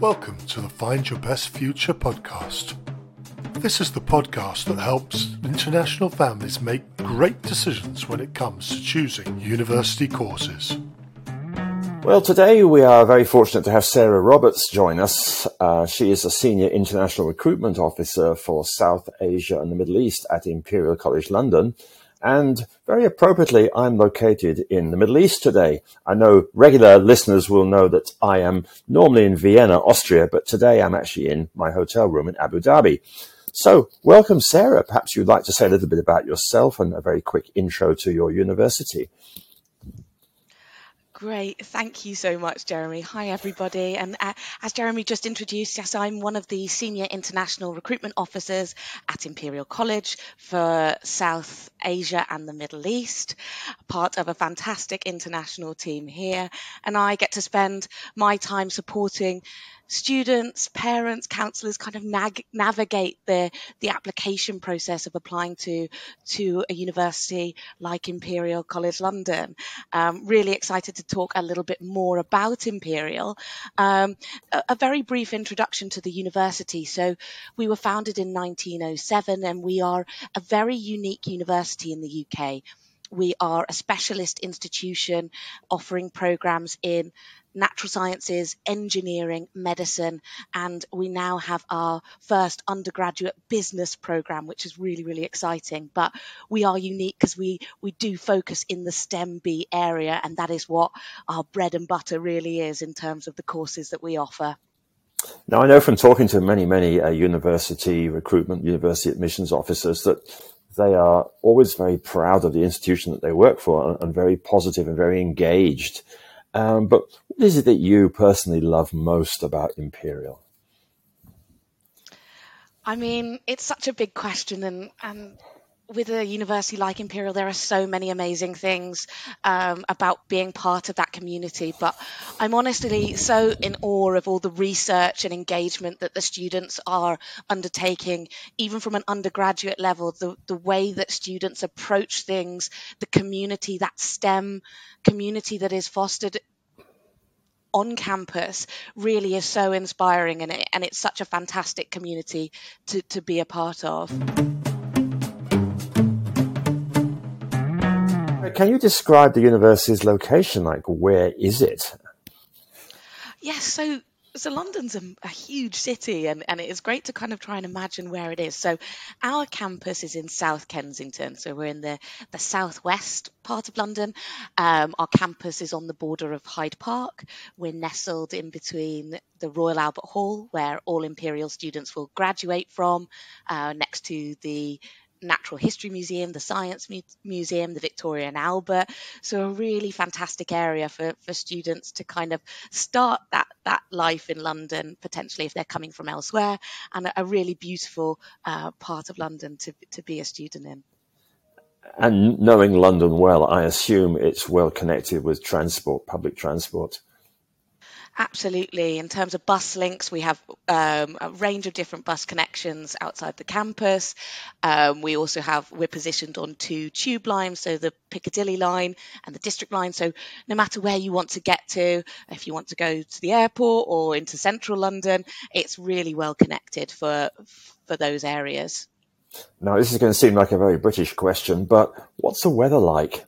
Welcome to the Find Your Best Future podcast. This is the podcast that helps international families make great decisions when it comes to choosing university courses. Well, today we are very fortunate to have Sara Roberts join us. Uh, she is a senior international recruitment officer for South Asia and the Middle East at Imperial College London. And very appropriately, I'm located in the Middle East today. I know regular listeners will know that I am normally in Vienna, Austria, but today I'm actually in my hotel room in Abu Dhabi. So, welcome, Sara. Perhaps you'd like to say a little bit about yourself and a very quick intro to your university. Great. Thank you so much, Jeremy. Hi, everybody. And uh, as Jeremy just introduced, yes, I'm one of the senior international recruitment officers at Imperial College for South Asia and the Middle East, part of a fantastic international team here. And I get to spend my time supporting students, parents, counsellors kind of nag- navigate the the application process of applying to to a university like Imperial College London. Um, really excited to talk a little bit more about Imperial. Um, a, a very brief introduction to the university. So we were founded in 1907, and we are a very unique university in the UK. We are a specialist institution offering programs in natural sciences, engineering, medicine, and we now have our first undergraduate business program, which is really, really exciting. But we are unique because we, we do focus in the STEM B area, and that is what our bread and butter really is in terms of the courses that we offer. Now, I know from talking to many, many uh, university recruitment, university admissions officers that they are always very proud of the institution that they work for and, and very positive and very engaged um, but what is it that you personally love most about Imperial? I mean, it's such a big question, and, and with a university like Imperial, there are so many amazing things um, about being part of that community. But I'm honestly so in awe of all the research and engagement that the students are undertaking, even from an undergraduate level, the, the way that students approach things, the community, that STEM community that is fostered on campus really is so inspiring and, it, and it's such a fantastic community to, to be a part of. Can you describe the university's location? Like, where is it? Yes, so so London's a, a, huge city, and, and it is great to kind of try and imagine where it is. So our campus is in South Kensington, so we're in the the southwest part of London. Um, our campus is on the border of Hyde Park. We're nestled in between the Royal Albert Hall, where all Imperial students will graduate from, uh, next to the Natural History Museum, the Science Mu- Museum, the Victoria and Albert. So a really fantastic area for, for students to kind of start that that life in London potentially if they're coming from elsewhere, and a, really beautiful uh, part of London to to be a student in. And knowing London well, I assume it's well connected with transport, public transport. Absolutely. In terms of bus links, we have um, a range of different bus connections outside the campus. Um, we also have, we're positioned on two tube lines, so the Piccadilly line and the District line. So no matter where you want to get to, if you want to go to the airport or into central London, it's really well connected for, for those areas. Now, this is going to seem like a very British question, but what's the weather like?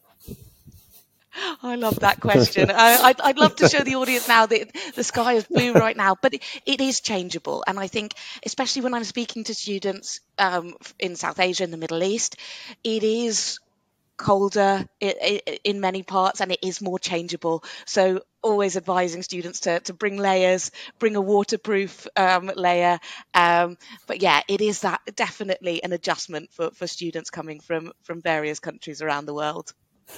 I love that question. I, would I'd love to show the audience now that the sky is blue right now, but it, it is changeable. And I think, especially when I'm speaking to students um, in South Asia and the Middle East, it is colder in many parts and it is more changeable. So always advising students to, to bring layers, bring a waterproof um, layer. Um, but yeah, it is that definitely an adjustment for, for students coming from, from various countries around the world.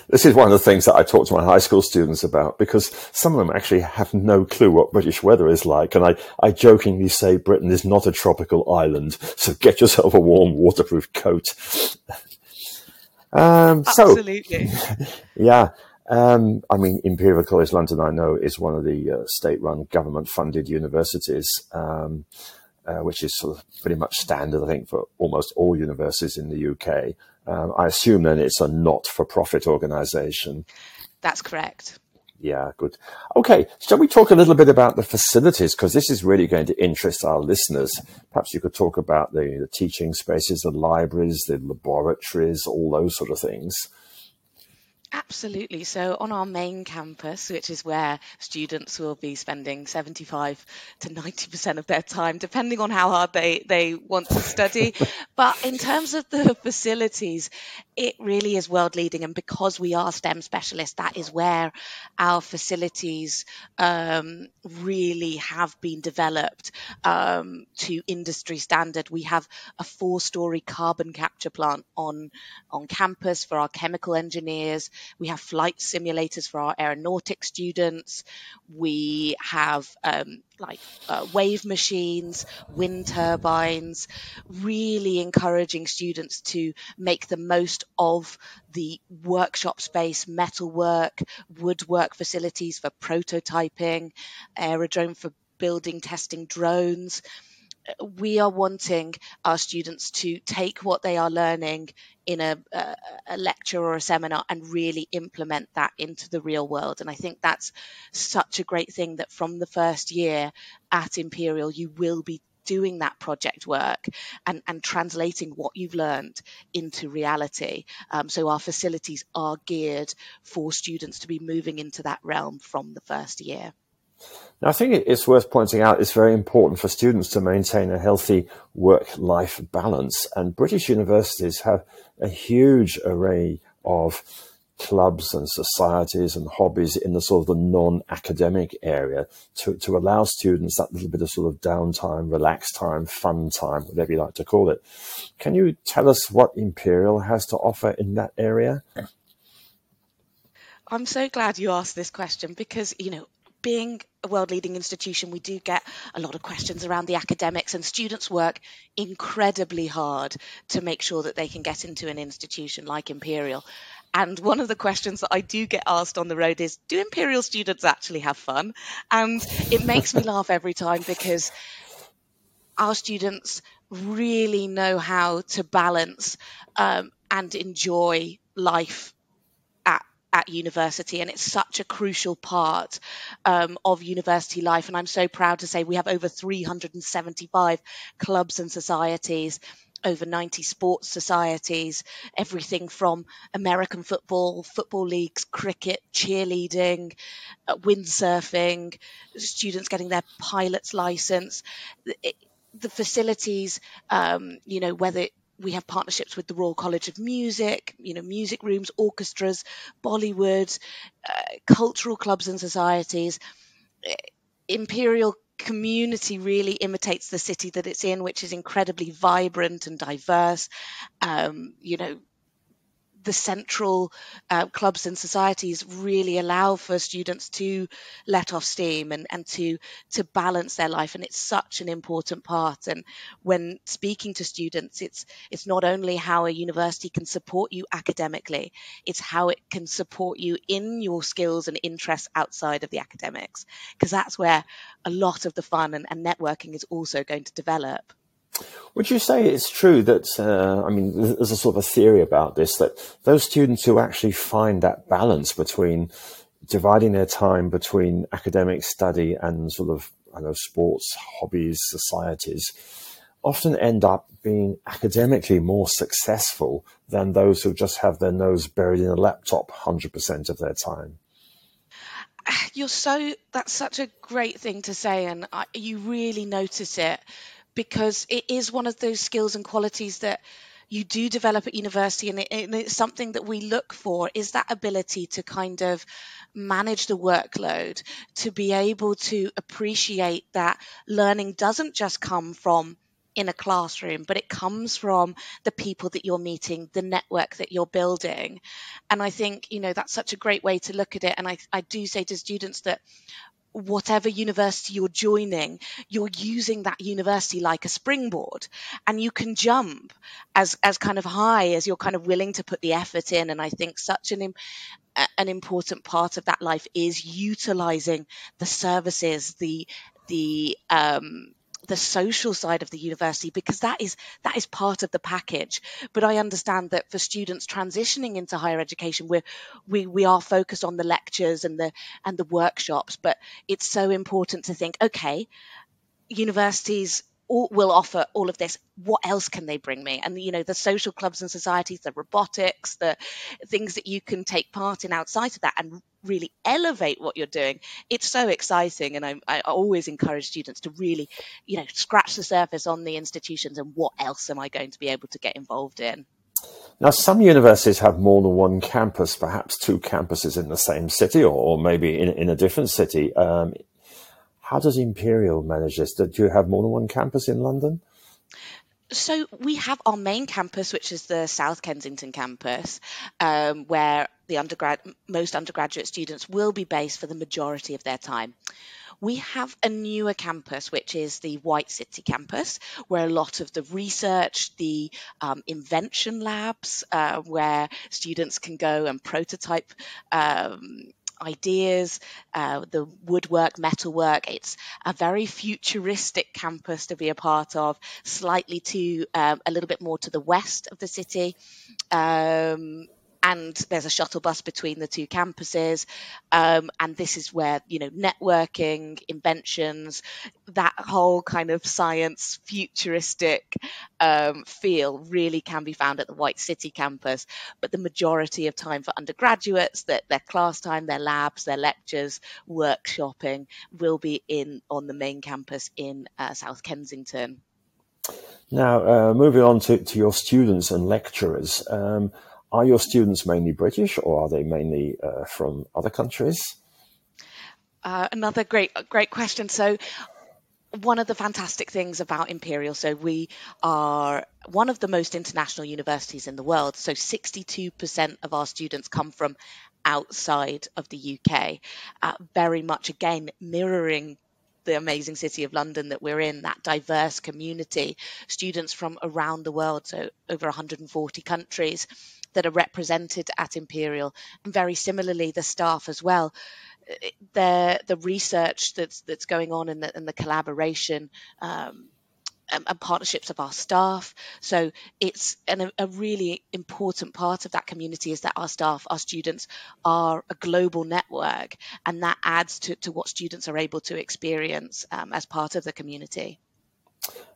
This is one of the things that I talk to my high school students about because some of them actually have no clue what British weather is like. And I, I jokingly say Britain is not a tropical island, so get yourself a warm, waterproof coat. um, Absolutely. So, yeah. Um, I mean, Imperial College London, I know, is one of the uh, state-run, government-funded universities, um, uh, which is sort of pretty much standard, I think, for almost all universities in the UK. Um, I assume then it's a not for profit organization. That's correct. Yeah, good. Okay, shall we talk a little bit about the facilities? Because this is really going to interest our listeners. Perhaps you could talk about the, the teaching spaces, the libraries, the laboratories, all those sort of things. Absolutely. So, on our main campus, which is where students will be spending 75 to 90% of their time, depending on how hard they, they want to study. but in terms of the facilities, it really is world leading. And because we are STEM specialists, that is where our facilities um, really have been developed um, to industry standard. We have a four story carbon capture plant on, on campus for our chemical engineers. We have flight simulators for our aeronautic students. We have um, like uh, wave machines, wind turbines, really encouraging students to make the most of the workshop space, metalwork, woodwork facilities for prototyping, aerodrome for building, testing drones we are wanting our students to take what they are learning in a, a, a, lecture or a seminar and really implement that into the real world. And I think that's such a great thing that from the first year at Imperial, you will be doing that project work and, and translating what you've learned into reality. Um, so our facilities are geared for students to be moving into that realm from the first year. Now, I think it's worth pointing out it's very important for students to maintain a healthy work life balance. And British universities have a huge array of clubs and societies and hobbies in the sort of the non-academic area to, to allow students that little bit of sort of downtime, relaxed time, fun time, whatever you like to call it. Can you tell us what Imperial has to offer in that area? I'm so glad you asked this question because, you know, being a world leading institution, we do get a lot of questions around the academics, and students work incredibly hard to make sure that they can get into an institution like Imperial. And one of the questions that I do get asked on the road is Do Imperial students actually have fun? And it makes me laugh every time because our students really know how to balance um, and enjoy life at university, and it's such a crucial part um, of university life. And I'm so proud to say we have over 375 clubs and societies. Over 90 sports societies, everything from American football, football leagues, cricket, cheerleading, uh, windsurfing, students getting their pilot's license. It, the facilities, um, you know, whether we have partnerships with the Royal College of Music, you know, music rooms, orchestras, Bollywood, uh, cultural clubs and societies. Imperial community really imitates the city that it's in, which is incredibly vibrant and diverse. Um, you know, the central uh, clubs and societies really allow for students to let off steam and, and to to balance their life and it's such an important part. And when speaking to students it's it's not only how a university can support you academically it's how it can support you in your skills and interests outside of the academics because that's where a lot of the fun and, and networking is also going to develop would you say it's true that, uh, I mean, there's a sort of a theory about this, that those students who actually find that balance between dividing their time between academic study and sort of, I know, sports, hobbies, societies, often end up being academically more successful than those who just have their nose buried in a laptop 100% of their time? You're so, that's such a great thing to say, and I, you really notice it because it is one of those skills and qualities that you do develop at university and, it, and, it's something that we look for is that ability to kind of manage the workload to be able to appreciate that learning doesn't just come from in a classroom but it comes from the people that you're meeting the network that you're building. And i think you know that's such a great way to look at it. And i, I do say to students that whatever university you're joining, you're using that university like a springboard and you can jump as, as kind of high as you're kind of willing to put the effort in. And I think such an, an important part of that life is utilizing the services, the, the, um, the social side of the university because that is that is part of the package. But I understand that for students transitioning into higher education, we're, we we are focused on the lectures and the and the workshops. But it's so important to think, okay, universities all, will offer all of this. What else can they bring me? And you know, the social clubs and societies, the robotics, the things that you can take part in outside of that, and really elevate what you're doing. It's so exciting, and I, I always encourage students to really, you know, scratch the surface on the institutions and what else am I going to be able to get involved in. Now, some universities have more than one campus, perhaps two campuses in the same city or, or maybe in, in a different city. Um, how does Imperial manage this? Do you have more than one campus in London? So we have our main campus, which is the South Kensington campus, um, where the undergrad most undergraduate students will be based for the majority of their time. We have a newer campus, which is the White City campus, where a lot of the research, the um, invention labs, uh, where students can go and prototype um, ideas, uh, the woodwork, metalwork. It's a very futuristic campus to be a part of, slightly to um, a little bit more to the west of the city. Um, and there's a shuttle bus between the two campuses. Um, and this is where you know networking inventions that whole kind of science futuristic um, feel really can be found at the white city campus. But the majority of time for undergraduates that their class time their labs their lectures workshopping will be in on the main campus in uh, south kensington. Now, uh, moving on to, to your students and lecturers, um, are your students mainly British or are they mainly uh, from other countries? Uh, another great, great question. So, one of the fantastic things about Imperial, so we are one of the most international universities in the world. So 62% of our students come from outside of the UK, uh, very much again mirroring the amazing city of London that we're in, that diverse community, students from around the world, so over 140 countries that are represented at Imperial, and very similarly the staff as well. The the research that's that's going on and the, and the collaboration. Um, and, partnerships of our staff. So it's an, a really important part of that community is that our staff, our students are a global network, and that adds to, to what students are able to experience um, as part of the community.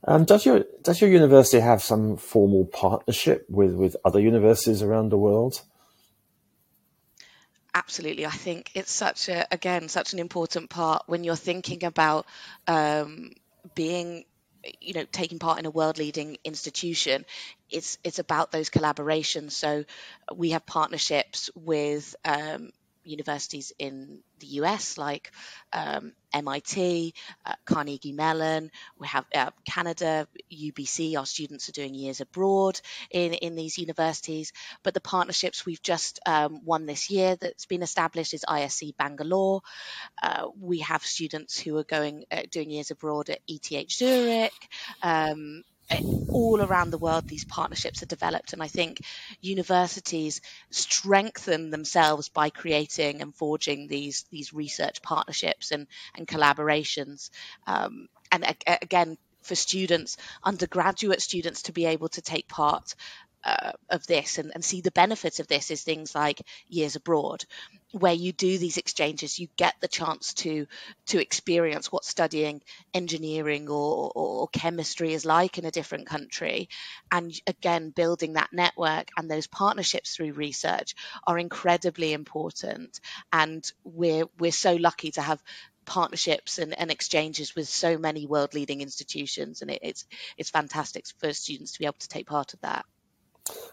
Um, does your does your university have some formal partnership with, with other universities around the world? Absolutely, I think it's such a again such an important part when you're thinking about um, being you know taking part in a world leading institution it's it's about those collaborations. So we have partnerships with um, universities in the US, like um, MIT, uh, Carnegie Mellon. We have uh, Canada, UBC. Our students are doing years abroad in, in these universities. But the partnerships we've just um, won this year that's been established is ISC Bangalore. Uh, we have students who are going uh, doing years abroad at ETH Zurich. Um, all around the world these partnerships are developed and i think universities strengthen themselves by creating and forging these these research partnerships and and collaborations. Um, and again for students undergraduate students to be able to take part uh, of this and, and see the benefits of this is things like years abroad where you do these exchanges you get the chance to to experience what studying engineering or, or, or chemistry is like in a different country. And again building that network and those partnerships through research are incredibly important. And we're we're so lucky to have partnerships and, and, exchanges with so many world leading institutions. And it, it's it's fantastic for students to be able to take part of that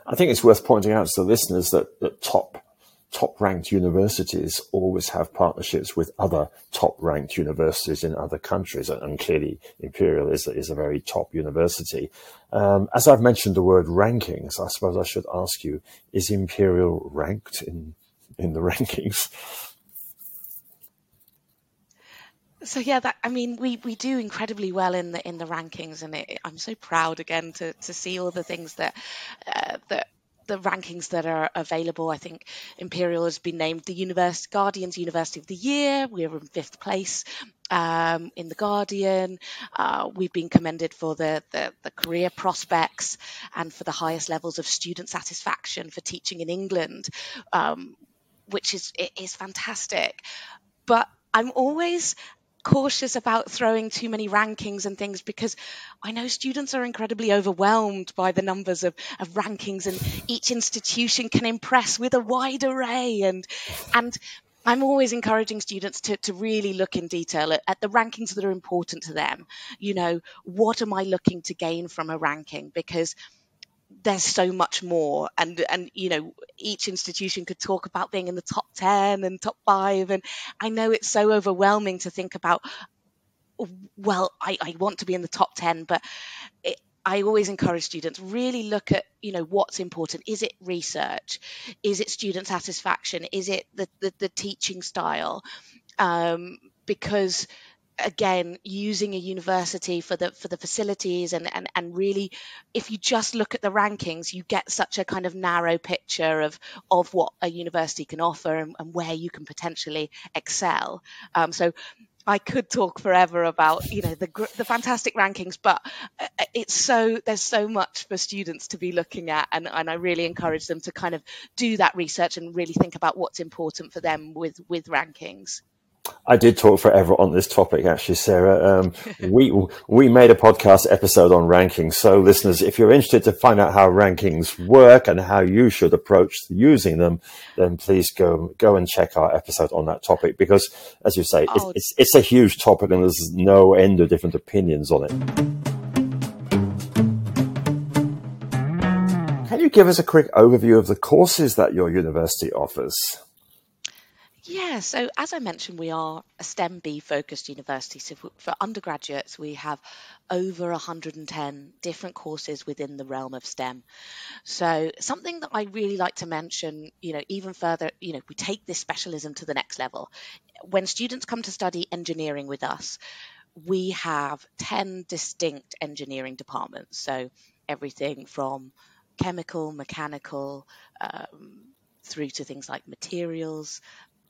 I think it's worth pointing out to the listeners that, that top top ranked universities always have partnerships with other top ranked universities in other countries. And clearly, Imperial is, is a very top university. Um, as I've mentioned the word rankings, I suppose I should ask you is Imperial ranked in, in the rankings? So yeah, that I mean, we, we do incredibly well in the in the rankings, and it, I'm so proud again to, to see all the things that uh, that the rankings that are available. I think Imperial has been named the Universe Guardian's University of the Year. We're in fifth place um, in the Guardian. Uh, we've been commended for the, the, the career prospects and for the highest levels of student satisfaction for teaching in England, um, which is is fantastic. But I'm always cautious about throwing too many rankings and things because I know students are incredibly overwhelmed by the numbers of, of rankings and each institution can impress with a wide array and and I'm always encouraging students to, to really look in detail at, at, the rankings that are important to them. You know, what am I looking to gain from a ranking? Because there's so much more and and you know each institution could talk about being in the top 10 and top 5 and i know it's so overwhelming to think about well i, I want to be in the top 10 but it, I always encourage students really look at you know what's important. Is it research? Is it student satisfaction? Is it the the, the teaching style? Um, because again using a university for the for the facilities and, and and really if you just look at the rankings you get such a kind of narrow picture of of what a university can offer and, and where you can potentially excel um, so I could talk forever about you know the the fantastic rankings, but uh, it's so there's so much for students to be looking at, and, and I really encourage them to kind of do that research and really think about what's important for them with with rankings. I did talk forever on this topic, actually, Sara. Um, we we made a podcast episode on rankings. So, listeners, if you're interested to find out how rankings work and how you should approach using them, then please go go and check our episode on that topic. Because, as you say, oh. it's, it's, it's a huge topic, and there's no end of different opinions on it. Can you give us a quick overview of the courses that your university offers? Yeah, so as I mentioned, we are a STEM B focused university. So for undergraduates, we have over 110 different courses within the realm of STEM. So something that I really like to mention, you know, even further, you know, we take this specialism to the next level. When students come to study engineering with us, we have 10 distinct engineering departments. So everything from chemical, mechanical, um, through to things like materials,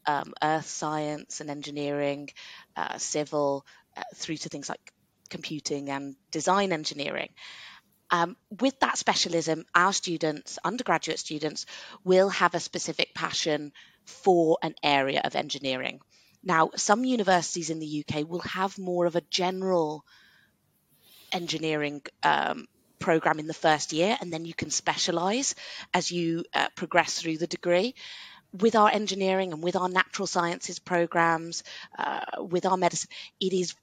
um, earth science and engineering, uh, civil, uh, through to things like computing and design engineering. Um, with that specialism, our students, undergraduate students, will have a specific passion for an area of engineering. Now, some universities in the UK will have more of a general engineering um, program in the first year, and then you can specialize as you uh, progress through the degree with our engineering and with our natural sciences programs, uh, with our medicine, it is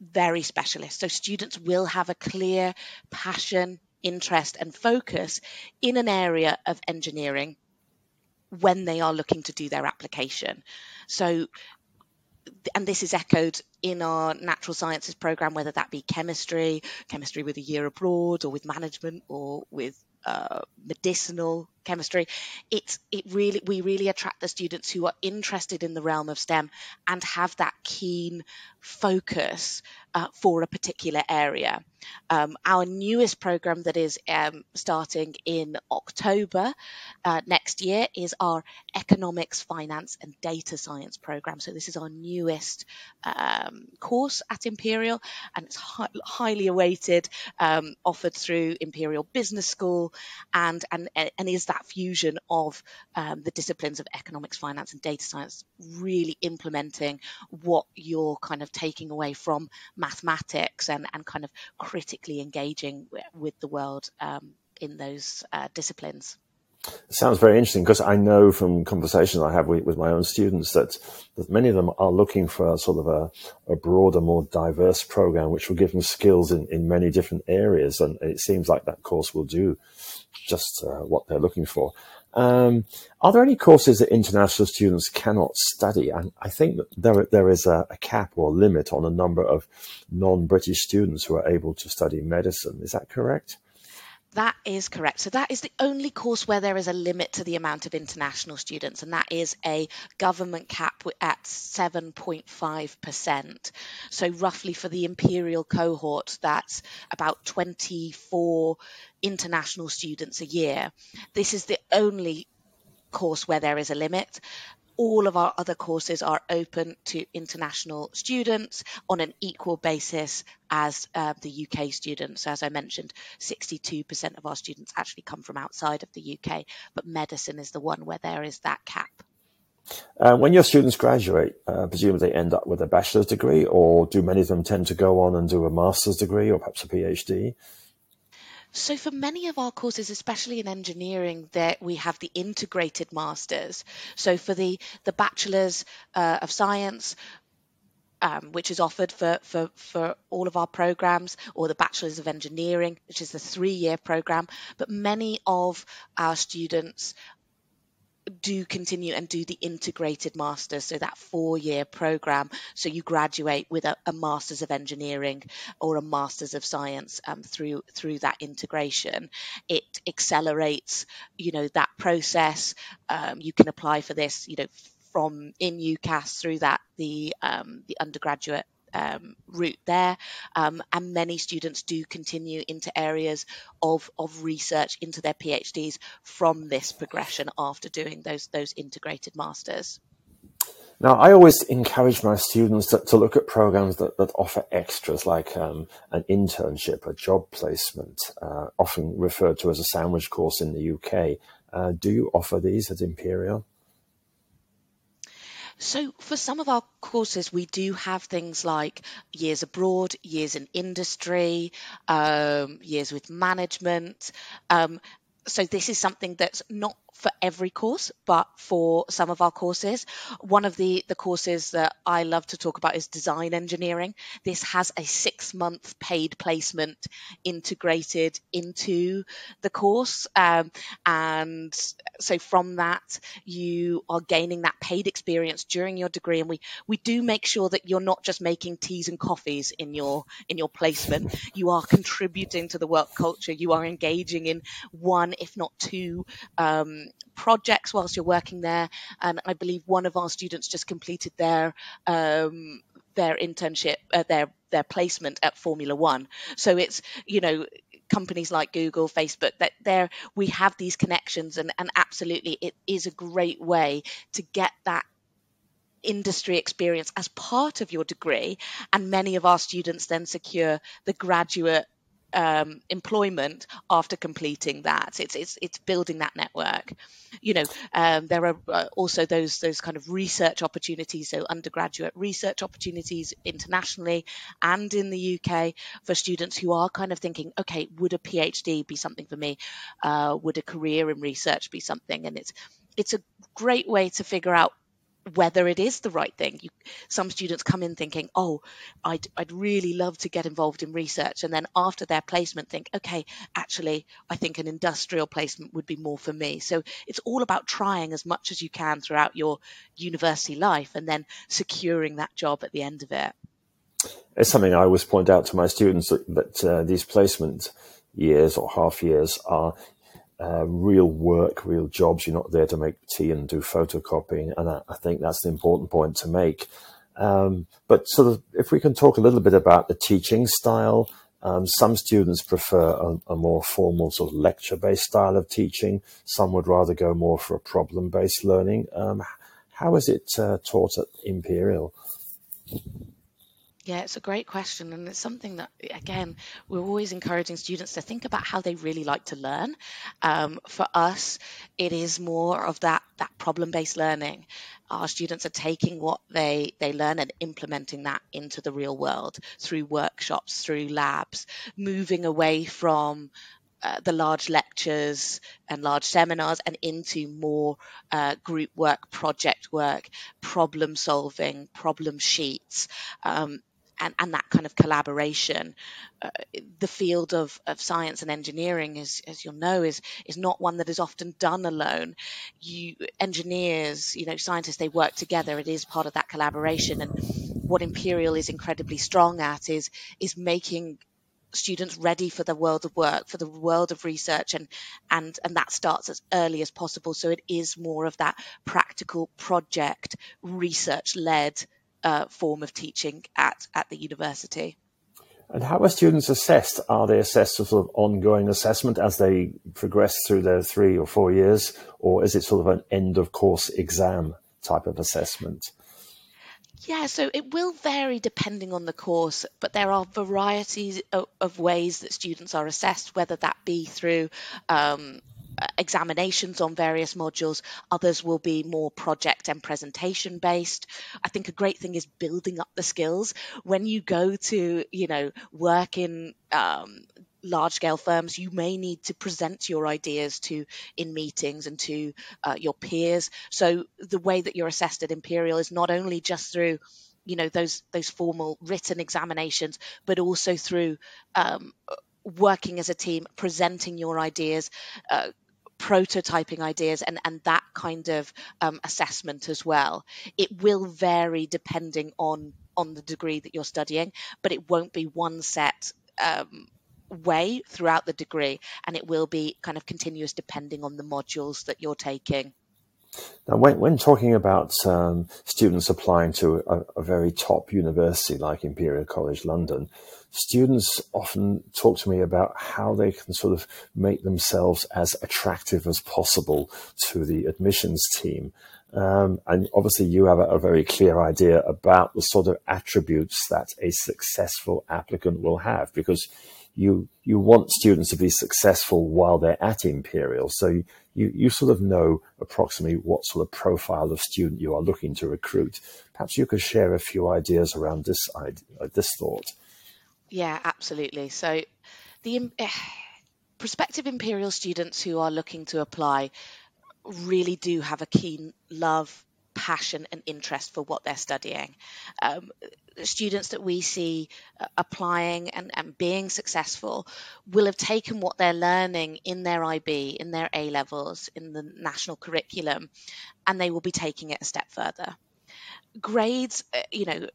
very specialist. So students will have a clear passion, interest, and focus in an area of engineering when they are looking to do their application. So and this is echoed in our natural sciences program, whether that be chemistry, chemistry with a year abroad, or with management, or with uh, medicinal chemistry. It's it really we really attract the students who are interested in the realm of STEM and have that keen focus uh, for a particular area. Um, our newest program that is um, starting in October uh, next year is our Economics, Finance and Data Science program. So this is our newest um, course at Imperial and it's hi- highly awaited, um, offered through Imperial Business School and, and, and is that fusion of um, the disciplines of economics, finance and data science really implementing what you're kind of taking away from mathematics and, and kind of critically engaging with the world um, in those uh, disciplines. Sounds very interesting because I know from conversations I have with, with, my own students that, that many of them are looking for a sort of a, a broader, more diverse program, which will give them skills in, in many different areas. And it seems like that course will do just uh, what they're looking for. Um, are there any courses that international students cannot study? And I think that there, there is a, a cap or limit on the number of non-British students who are able to study medicine. Is that correct? That is correct. So that is the only course where there is a limit to the amount of international students, and that is a government cap at 7.5%. So roughly for the imperial cohort, that's about 24 international students a year. This is the only course where there is a limit all of our other courses are open to international students on an equal basis as uh, the UK students. As I mentioned, 62% of our students actually come from outside of the UK, but medicine is the one where there is that cap. Uh, when your students graduate, uh, presumably they end up with a bachelor's degree, or do many of them tend to go on and do a master's degree or perhaps a PhD? So for many of our courses, especially in engineering, that we have the integrated masters. So for the the bachelors uh, of science, um, which is offered for, for, for all of our programs, or the Bachelors of Engineering, which is the three year program. But many of our students do continue and do the integrated masters, so that four year program. So you graduate with a, a master's of engineering or a master's of science um, through through that integration. It accelerates, you know, that process. Um, you can apply for this, you know, from in UCAS through that the um, the undergraduate um, route there. Um, and many students do continue into areas of, of research into their PhDs from this progression after doing those, those integrated masters. Now, I always encourage my students to, to look at programs that, that offer extras like um, an internship, a job placement, uh, often referred to as a sandwich course in the UK. Uh, do you offer these at Imperial? So, for some of our courses, we do have things like years abroad, years in industry, um, years with management. Um, so, this is something that's not for every course, but for some of our courses. One of the, the courses that I love to talk about is design engineering. This has a six month paid placement integrated into the course. Um, and so from that, you are gaining that paid experience during your degree. And we, we do make sure that you're not just making teas and coffees in your, in your placement. You are contributing to the work culture. You are engaging in one, if not two, um, projects whilst you're working there. And I believe one of our students just completed their um, their internship, uh, their their placement at Formula One. So it's you know companies like Google, Facebook, that there we have these connections, and and absolutely it is a great way to get that industry experience as part of your degree and many of our students then secure the graduate um, employment after completing that. It's it's it's building that network. You know, um, there are uh, also those those kind of research opportunities, so undergraduate research opportunities internationally and in the UK for students who are kind of thinking, okay, would a PhD be something for me? Uh, would a career in research be something? And it's it's a great way to figure out whether it is the right thing. You, some students come in thinking, "Oh, I'd I'd really love to get involved in research," and then after their placement, think, "Okay, actually, I think an industrial placement would be more for me." So it's all about trying as much as you can throughout your university life, and then securing that job at the end of it. It's something I always point out to my students that, that uh, these placement years or half years are uh, real work, real jobs. You're not there to make tea and do photocopying, and I, I think that's the important point to make. Um, but sort of, if we can talk a little bit about the teaching style, um, some students prefer a, a, more formal sort of lecture-based style of teaching. Some would rather go more for a problem-based learning. Um, how is it uh, taught at Imperial? Yeah, it's a great question. And it's something that, again, we're always encouraging students to think about how they really like to learn. Um, for us, it is more of that, that problem based learning. Our students are taking what they, they learn and implementing that into the real world through workshops, through labs, moving away from uh, the large lectures and large seminars and into more uh, group work, project work, problem solving, problem sheets. Um, and, and that kind of collaboration. Uh, the field of, of science and engineering, as, as you'll know, is is not one that is often done alone. You engineers, you know, scientists, they work together. It is part of that collaboration. And what Imperial is incredibly strong at is is making students ready for the world of work, for the world of research, and and and that starts as early as possible. So it is more of that practical project, research led uh, form of teaching at at the university. And how are students assessed? Are they assessed as sort of ongoing assessment as they progress through their three or four years, or is it sort of an end of course exam type of assessment? Yeah, so it will vary depending on the course, but there are varieties of, of ways that students are assessed, whether that be through um, examinations on various modules. Others will be more project and presentation based. I think a great thing is building up the skills. When you go to, you know, work in um, large scale firms, you may need to present your ideas to in meetings and to uh, your peers. So the way that you're assessed at Imperial is not only just through you know those those formal written examinations, but also through um, working as a team, presenting your ideas. Uh, prototyping ideas and, and that kind of um, assessment as well. It will vary depending on on the degree that you're studying, but it won't be one set um, way throughout the degree, and it will be kind of continuous depending on the modules that you're taking. Now, when, when talking about um, students applying to a, a, very top university like Imperial College London, students often talk to me about how they can sort of make themselves as attractive as possible to the admissions team. Um, and obviously, you have a, a, very clear idea about the sort of attributes that a successful applicant will have because you you want students to be successful while they're at Imperial. So you, you, sort of know approximately what sort of profile of student you are looking to recruit. Perhaps you could share a few ideas around this idea, uh, this thought. Yeah, absolutely. So the uh, prospective Imperial students who are looking to apply really do have a keen love passion and interest for what they're studying. Um, students that we see uh, applying and, and being successful will have taken what they're learning in their IB, in their A levels, in the national curriculum, and they will be taking it a step further. Grades, uh, you know,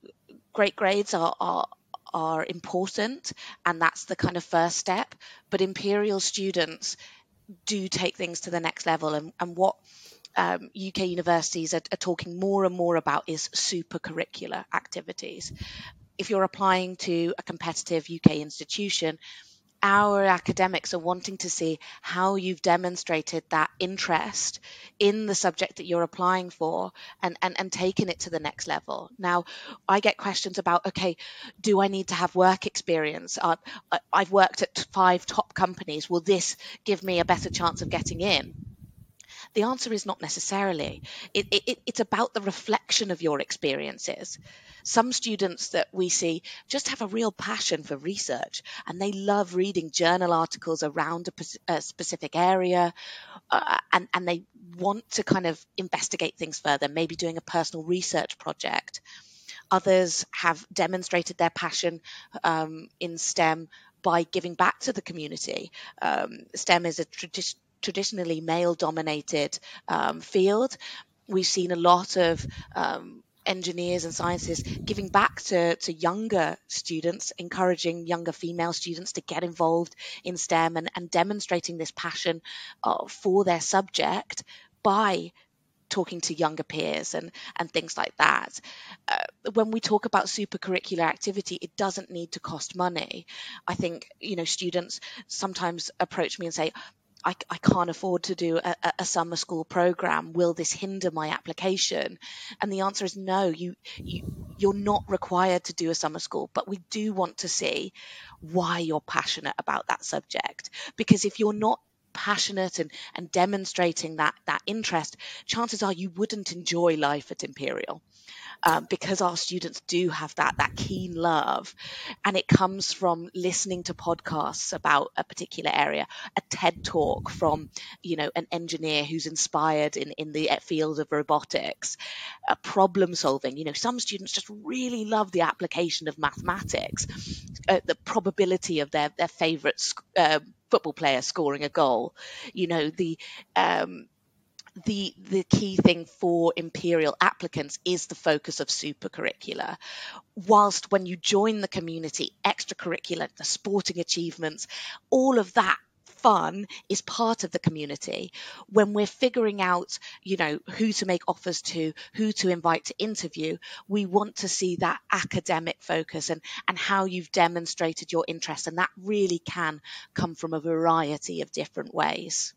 great grades are, are are important and that's the kind of first step but imperial students do take things to the next level and, and what um, UK universities are, are talking more and more about is super curricular activities. If you're applying to a competitive UK institution, our academics are wanting to see how you've demonstrated that interest in the subject that you're applying for and, and, and taken it to the next level. Now, I get questions about okay, do I need to have work experience? Uh, I've worked at five top companies. Will this give me a better chance of getting in? The answer is not necessarily. It, it, it's about the reflection of your experiences. Some students that we see just have a real passion for research and they love reading journal articles around a, a specific area uh, and, and they want to kind of investigate things further, maybe doing a personal research project. Others have demonstrated their passion um, in STEM by giving back to the community. Um, STEM is a tradition traditionally male dominated um, field. We've seen a lot of um, engineers and scientists giving back to, to younger students, encouraging younger female students to get involved in STEM and, and demonstrating this passion uh, for their subject by talking to younger peers and and things like that. Uh, when we talk about supercurricular activity, it doesn't need to cost money. I think you know students sometimes approach me and say, I, I, can't afford to do a, a, summer school program. Will this hinder my application? And the answer is no. You, you you're not required to do a summer school, but we do want to see why you're passionate about that subject. Because if you're not passionate and, and demonstrating that that interest, chances are you wouldn't enjoy life at Imperial um, because our students do have that that keen love, and it comes from listening to podcasts about a particular area, a TED talk from you know an engineer who's inspired in in the field of robotics, uh, problem solving. You know, some students just really love the application of mathematics, uh, the probability of their their favorite uh, football player scoring a goal. You know, the um, the the key thing for imperial applicants is the focus of supercurricular. Whilst when you join the community extracurricular the sporting achievements all of that fun is part of the community. When we're figuring out you know who to make offers to who to invite to interview we want to see that academic focus and and how you've demonstrated your interest. And that really can come from a variety of different ways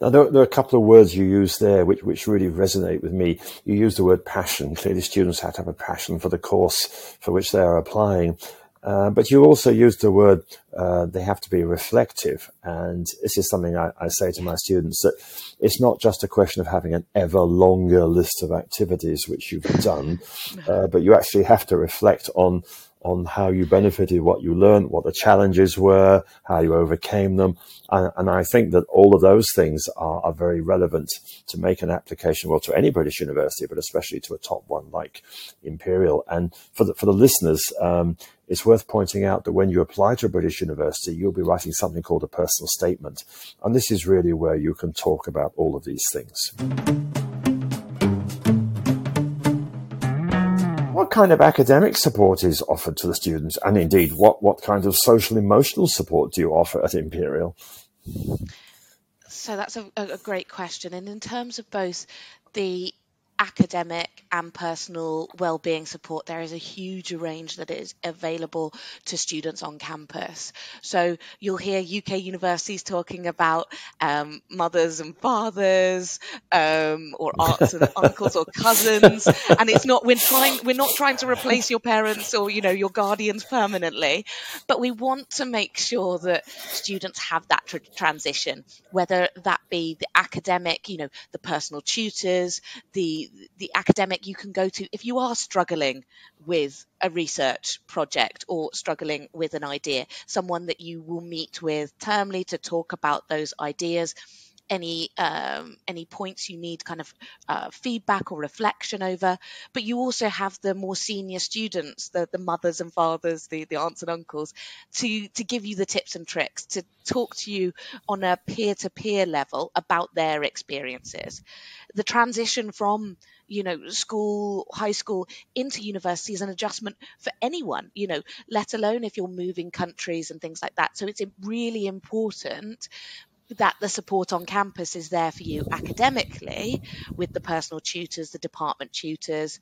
now, there, there, are a couple of words you use there which, which really resonate with me. You use the word passion. Clearly, students have to have a passion for the course for which they are applying. Uh, but you also use the word uh, they have to be reflective. And this is something I, I, say to my students that it's not just a question of having an ever longer list of activities which you've done, uh, but you actually have to reflect on on how you benefited, what you learned, what the challenges were, how you overcame them. And, and I think that all of those things are, are, very relevant to make an application, well, to any British university, but especially to a top one like Imperial. And for the, for the listeners, um, it's worth pointing out that when you apply to a British university, you'll be writing something called a personal statement. And this is really where you can talk about all of these things. What kind of academic support is offered to the students? And indeed, what, what kind of social emotional support do you offer at Imperial? So that's a, a great question. And in terms of both the academic and personal well-being support there is a huge range that is available to students on campus. So you'll hear uk universities talking about um, mothers and fathers um, or aunts and uncles or cousins and it's not we're trying we're not trying to replace your parents or you know your guardians permanently. But we want to make sure that students have that tr- transition whether that be the academic you know the personal tutors the the academic you can go to if you are struggling with a research project or struggling with an idea, someone that you will meet with termly to talk about those ideas. Any um, any points you need kind of uh, feedback or reflection over. But you also have the more senior students the, the mothers and fathers the, the aunts and uncles to to give you the tips and tricks to talk to you on a peer-to-peer level about their experiences the transition from you know school high school into university is an adjustment for anyone you know let alone if you're moving countries and things like that. So it's really important that the support on campus is there for you academically with the personal tutors, the department tutors,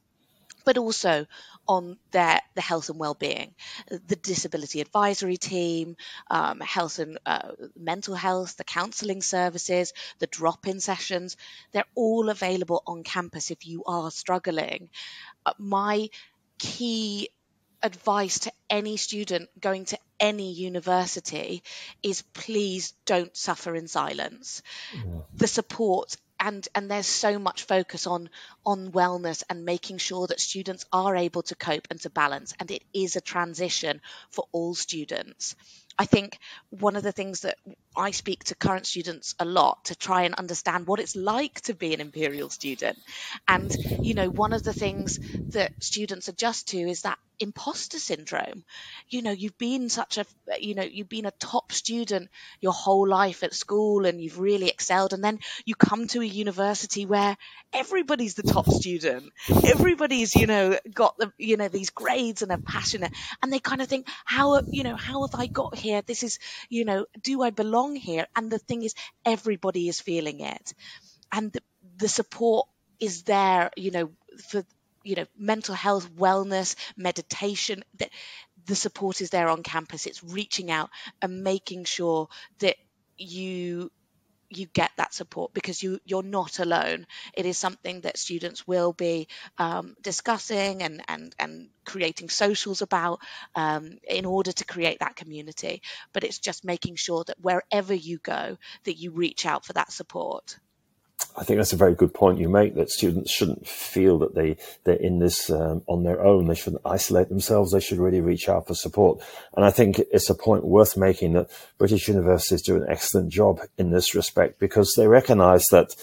but also on their the health and well-being, the disability advisory team, um, health and uh, mental health, the counselling services, the drop-in sessions. They're all available on campus if you are struggling. Uh, my key advice to any student going to any university is please don't suffer in silence. Yeah. The support and and there's so much focus on on wellness and making sure that students are able to cope and to balance and it is a transition for all students. I think one of the things that I speak to current students a lot to try and understand what it's like to be an imperial student. And, you know, one of the things that students adjust to is that imposter syndrome. You know, you've been such a, you know, you've been a top student your whole life at school and you've really excelled. And then you come to a university where everybody's the top student. Everybody's, you know, got the, you know, these grades and are passionate. And they kind of think, how, you know, how have I got here? This is, you know, do I belong here? And the thing is, everybody is feeling it. And the, the support is there, you know, for, you know, mental health, wellness, meditation, that the support is there on campus. It's reaching out and making sure that you you get that support because you you're not alone. It is something that students will be um, discussing and and and creating socials about um, in order to create that community. But it's just making sure that wherever you go, that you reach out for that support. I think that's a very good point you make that students shouldn't feel that they, they're in this um, on their own. They shouldn't isolate themselves. They should really reach out for support. And I think it's a point worth making that British universities do an excellent job in this respect because they recognize that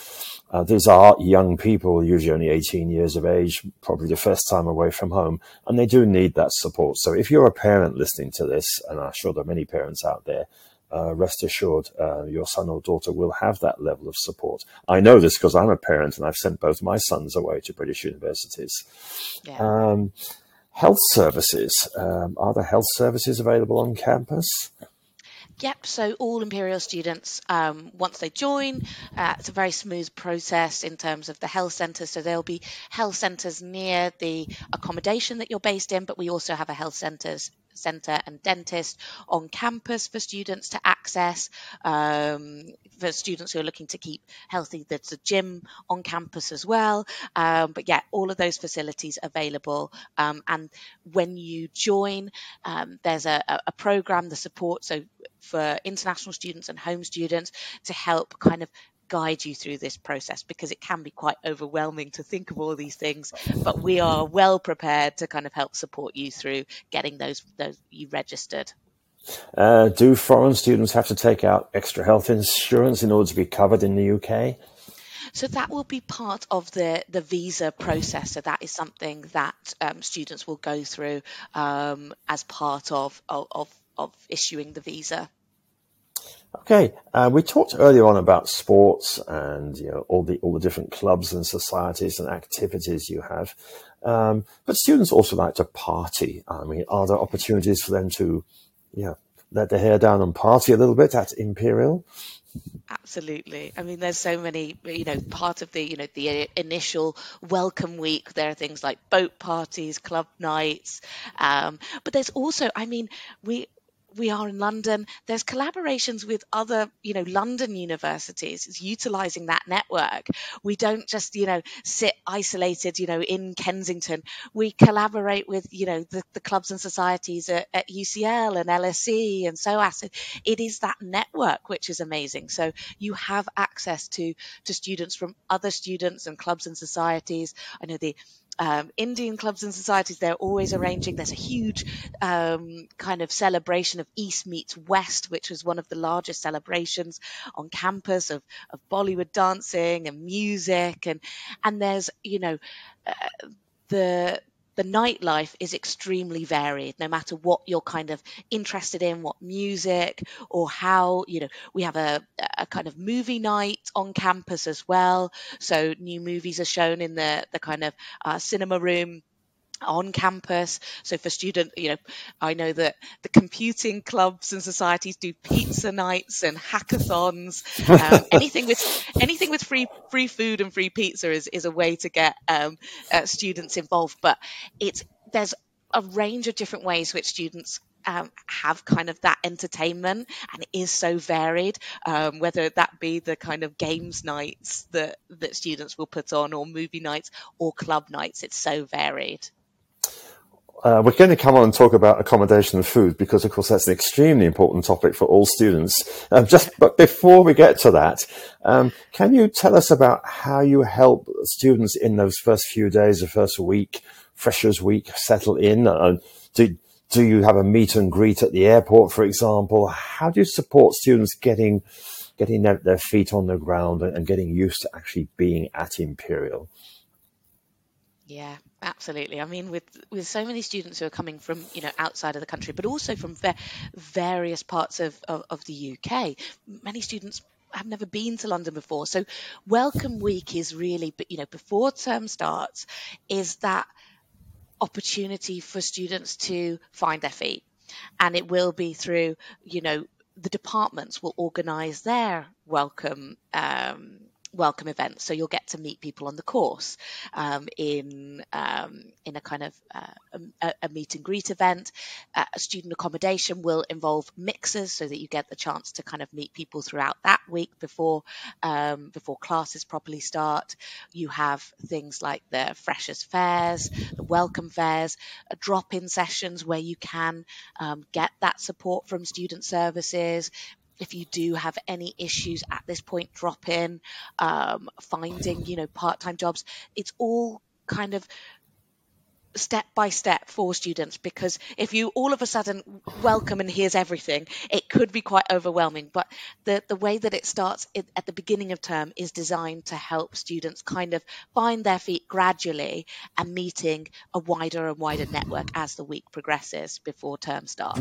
uh, these are young people, usually only 18 years of age, probably the first time away from home, and they do need that support. So if you're a parent listening to this, and I'm sure there are many parents out there, uh, rest assured uh, your son or daughter will have that level of support. I know this because I'm a parent and I've sent both my sons away to British universities. Yeah. Um, health services. Um, are there health services available on campus? Yep, so all Imperial students, um, once they join, uh, it's a very smooth process in terms of the health centres. So there'll be health centres near the accommodation that you're based in, but we also have a health centres centre and dentist on campus for students to access. Um, for students who are looking to keep healthy, there's a gym on campus as well. Um, but yeah, all of those facilities available. Um, and when you join, um, there's a, a program, the support. So for international students and home students to help kind of guide you through this process because it can be quite overwhelming to think of all these things but we are well prepared to kind of help support you through getting those those you registered uh, do foreign students have to take out extra health insurance in order to be covered in the UK? So that will be part of the, the visa process. So that is something that um, students will go through um, as part of, of, of issuing the visa. Okay, uh, we talked earlier on about sports and you know all the all the different clubs and societies and activities you have, um, but students also like to party. I mean, are there opportunities for them to, yeah, let their hair down and party a little bit at Imperial? Absolutely. I mean, there's so many, you know, part of the, you know, the initial welcome week, there are things like boat parties, club nights. Um, but there's also, I mean, we, we are in London. There's collaborations with other, you know, London universities. It's utilizing that network. We don't just, you know, sit isolated, you know, in Kensington. We collaborate with, you know, the, the clubs and societies at, at UCL and LSE and SOAS. It is that network which is amazing. So you have access to to students from other students and clubs and societies. I know the um, Indian clubs and societies, they're always arranging. There's a huge um, kind of celebration of East meets West, which was one of the largest celebrations on campus of, of Bollywood dancing and music. And, and there's, you know, uh, the the nightlife is extremely varied no matter what you're kind of interested in what music or how you know we have a, a kind of movie night on campus as well. So new movies are shown in the the kind of uh, cinema room on campus. So for student, you know, I know that the computing clubs and societies do pizza nights and hackathons. Um, anything with anything with free free food and free pizza is is a way to get um, uh, students involved. But it's there's a range of different ways which students um, have kind of that entertainment and it is so varied um, whether that be the kind of games nights that that students will put on or movie nights or club nights it's so varied uh, we're going to come on and talk about accommodation and food because, of course, that's an extremely important topic for all students. Um, just, but before we get to that, um, can you tell us about how you help students in those first few days, the first week, Freshers Week, settle in? Uh, do, do you have a meet and greet at the airport, for example? How do you support students getting getting their, their feet on the ground and getting used to actually being at Imperial? Yeah, absolutely. I mean, with with so many students who are coming from you know outside of the country, but also from va- various parts of, of, of the UK, many students have never been to London before. So, Welcome Week is really, you know, before term starts, is that opportunity for students to find their feet, and it will be through you know the departments will organise their welcome. Um, welcome events. So you'll get to meet people on the course um, in um, in a kind of uh, a, a, meet and greet event. Uh, student accommodation will involve mixers, so that you get the chance to kind of meet people throughout that week before um, before classes properly start. You have things like the freshers fairs, the welcome fairs, uh, drop-in sessions where you can um, get that support from student services, if you do have any issues at this point, drop in, um, finding, you know, part time jobs. It's all kind of step by step for students because if you all of a sudden welcome and here's everything it could be quite overwhelming but the the way that it starts at the beginning of term is designed to help students kind of find their feet gradually and meeting a wider and wider network as the week progresses before term start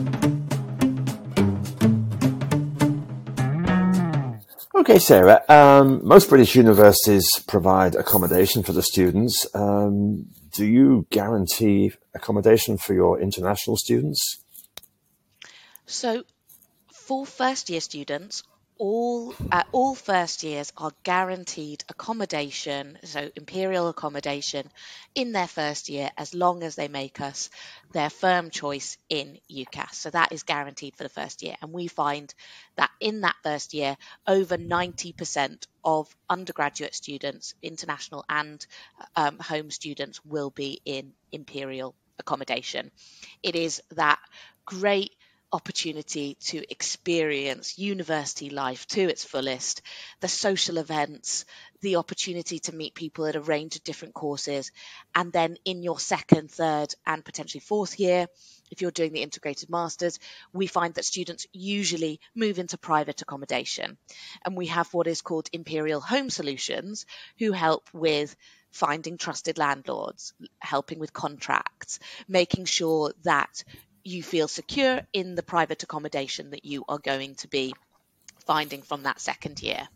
Okay, Sara. Um, most British universities provide accommodation for the students. Um, do you guarantee accommodation for your international students? So, for first year students, all uh, all first years are guaranteed accommodation, so imperial accommodation, in their first year as long as they make us their firm choice in UCAS. So that is guaranteed for the first year, and we find that in that first year, over ninety percent of undergraduate students, international and um, home students, will be in imperial accommodation. It is that great opportunity to experience university life to its fullest, the social events, the opportunity to meet people at a range of different courses. And then in your second, third, and potentially fourth year, if you're doing the integrated masters, we find that students usually move into private accommodation. And we have what is called Imperial Home Solutions, who help with finding trusted landlords, helping with contracts, making sure that you feel secure in the private accommodation that you are going to be finding from that second year.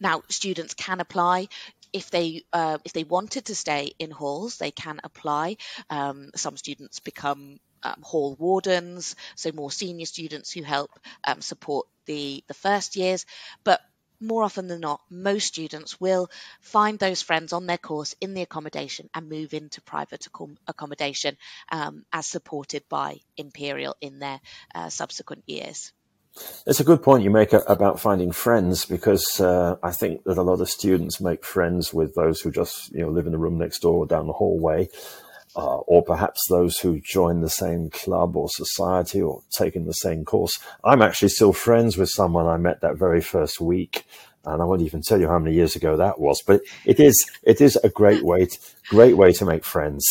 Now, students can apply if they uh, if they wanted to stay in halls, they can apply. Um, some students become um, hall wardens, so more senior students who help um, support the the first years. But more often than not, most students will find those friends on their course in the accommodation and move into private accommodation um, as supported by Imperial in their uh, subsequent years. It's a good point you make about finding friends because uh, I think that a lot of students make friends with those who just you know live in the room next door or down the hallway, uh, or perhaps those who join the same club or society or taking the same course. I'm actually still friends with someone I met that very first week, and I won't even tell you how many years ago that was. But it is it is a great way to, great way to make friends.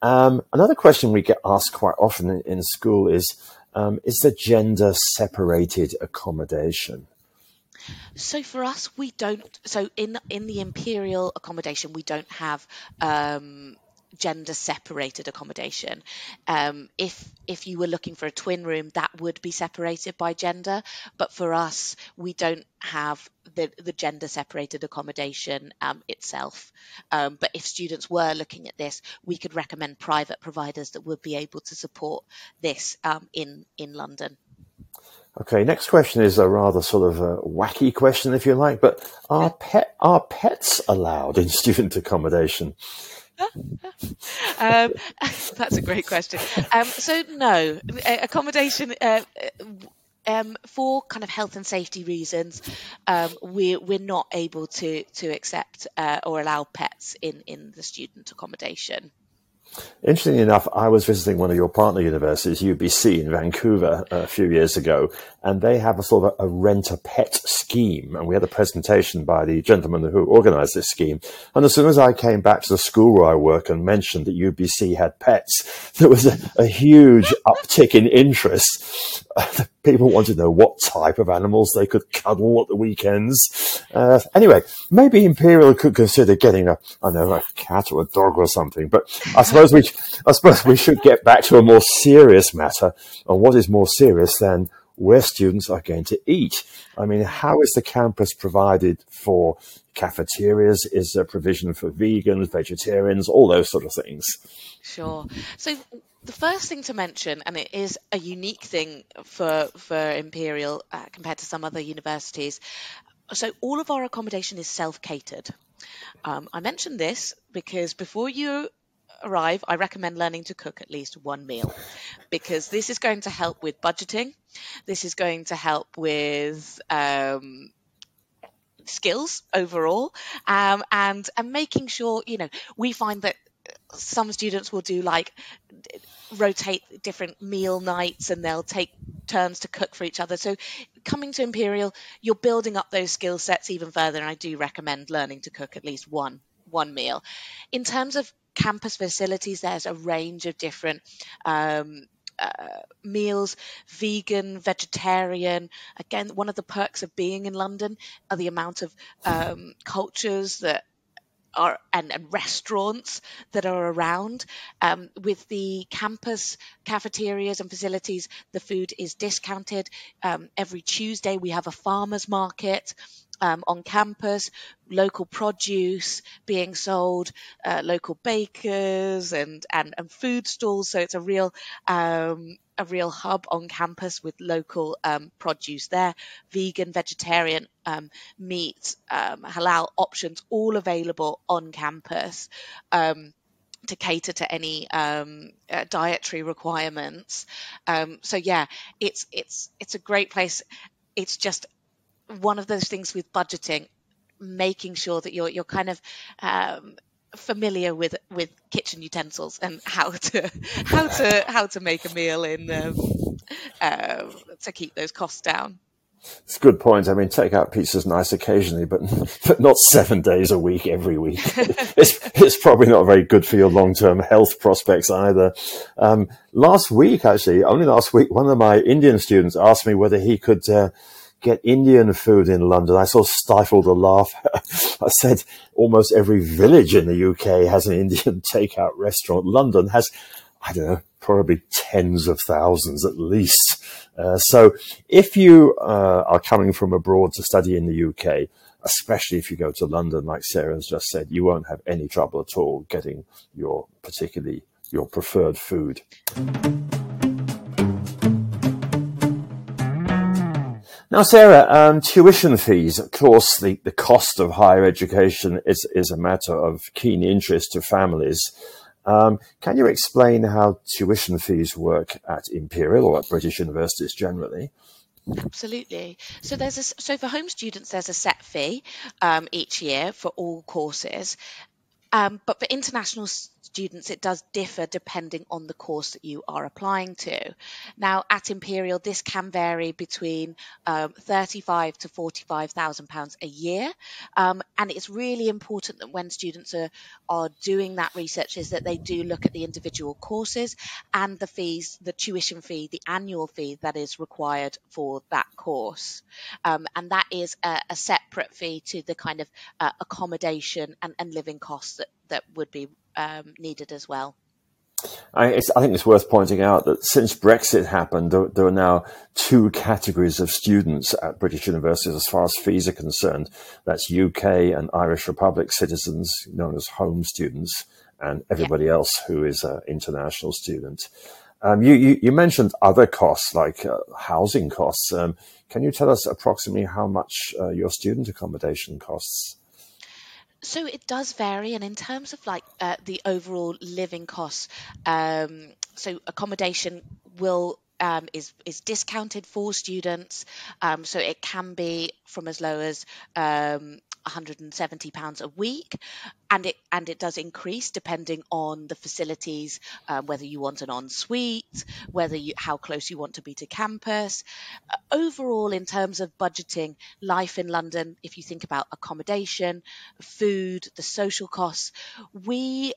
Um, another question we get asked quite often in, in school is um, is the gender separated accommodation? So for us, we don't. So in in the imperial accommodation, we don't have um, gender separated accommodation. Um, if if you were looking for a twin room, that would be separated by gender. But for us, we don't have the, the gender separated accommodation um, itself. Um, but if students were looking at this, we could recommend private providers that would be able to support this um, in in London. Okay, next question is a rather sort of a wacky question, if you like. But are pet are pets allowed in student accommodation? um, that's a great question. Um, so no, accommodation. Uh, um, for kind of health and safety reasons, um, we're, we're not able to to accept uh, or allow pets in, in the student accommodation. Interestingly enough, I was visiting one of your partner universities, UBC in Vancouver, a few years ago, and they have a sort of a, a rent a pet scheme. And we had a presentation by the gentleman who organized this scheme. And as soon as I came back to the school where I work and mentioned that UBC had pets, there was a, a huge uptick in interest. People wanted to know what type of animals they could cuddle at the weekends. Uh, anyway, maybe Imperial could consider getting a, I know, a cat or a dog or something. But I suppose we, I suppose we should get back to a more serious matter. And what is more serious than where students are going to eat. I mean, how is the campus provided for cafeterias? Is there provision for vegans, vegetarians, all those sort of things? Sure. So the first thing to mention, and it is a unique thing for for Imperial uh, compared to some other universities. So all of our accommodation is self catered. Um, I mentioned this because before you arrive, I recommend learning to cook at least one meal because this is going to help with budgeting. This is going to help with um, skills overall, um, and and making sure you know we find that some students will do like rotate different meal nights and they'll take turns to cook for each other. So coming to Imperial, you're building up those skill sets even further, and I do recommend learning to cook at least one one meal. In terms of campus facilities, there's a range of different um, uh, meals, vegan, vegetarian. Again, one of the perks of being in London are the amount of um, cultures that are and, and, restaurants that are around. Um, with the campus cafeterias and facilities, the food is discounted. Um, every Tuesday, we have a farmers market. um, on campus, local produce being sold, uh, local bakers and, and, and food stalls. So it's a real um, a real hub on campus with local um, produce there, vegan, vegetarian um, meat, um, halal options, all available on campus. Um, to cater to any um, uh, dietary requirements, so yeah, it's it's it's a great place. It's just one of those things with budgeting, making sure that you're you're kind of um, familiar with with kitchen utensils and how to how to how to make a meal in um, uh, to keep those costs down. It's a good point. I mean, takeout pizza's nice occasionally, but but not seven days a week every week. it's it's probably not very good for your long term health prospects either. Um, last week, actually, only last week, one of my Indian students asked me whether he could. Uh, get Indian food in London. I sort of stifled a laugh. I said almost every village in the UK has an Indian takeout restaurant. London has, I don't know, probably tens of thousands at least. Uh, so if you uh, are coming from abroad to study in the UK, especially if you go to London, like Sara's just said, you won't have any trouble at all getting your particularly your preferred food. Now, Sara, um, tuition fees, of course, the, the cost of higher education is, is a matter of keen interest to families. Um, can you explain how tuition fees work at Imperial or at British universities generally? Absolutely. So there's a, so for home students, there's a set fee um, each year for all courses, um, but for international students, it does differ depending on the course that you are applying to. Now, at Imperial, this can vary between um, 35 to 45,000 pounds a year, um, and it's really important that when students are are doing that research, is that they do look at the individual courses and the fees, the tuition fee, the annual fee that is required for that course, um, and that is a, a, separate fee to the kind of uh, accommodation and, and living costs that that would be um, needed as well. I, I, think it's worth pointing out that since Brexit happened, there, there, are now two categories of students at British universities as far as fees are concerned. That's UK and Irish Republic citizens, known as home students, and everybody yeah. else who is an international student. Um, you, you, you, mentioned other costs like uh, housing costs. Um, can you tell us approximately how much uh, your student accommodation costs? So it does vary, and in terms of like uh, the overall living costs, um, so accommodation will um, is is discounted for students, um, so it can be from as low as um, 170 pounds a week and it and it does increase depending on the facilities um, whether you want an ensuite whether you how close you want to be to campus. Uh, overall in terms of budgeting life in london if you think about accommodation food the social costs we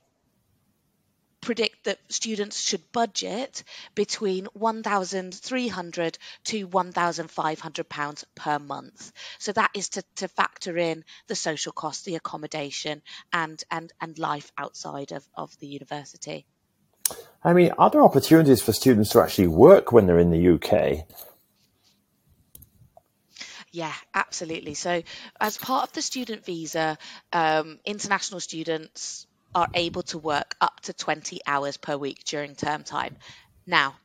predict that students should budget between 1,300 to 1,500 pounds per month. So that is to, to factor in the social costs, the accommodation, and and and life outside of, of the university. I mean, are there opportunities for students to actually work when they're in the UK? Yeah, absolutely. So, as part of the student visa, um, international students are able to work up to 20 hours per week during term time. Now,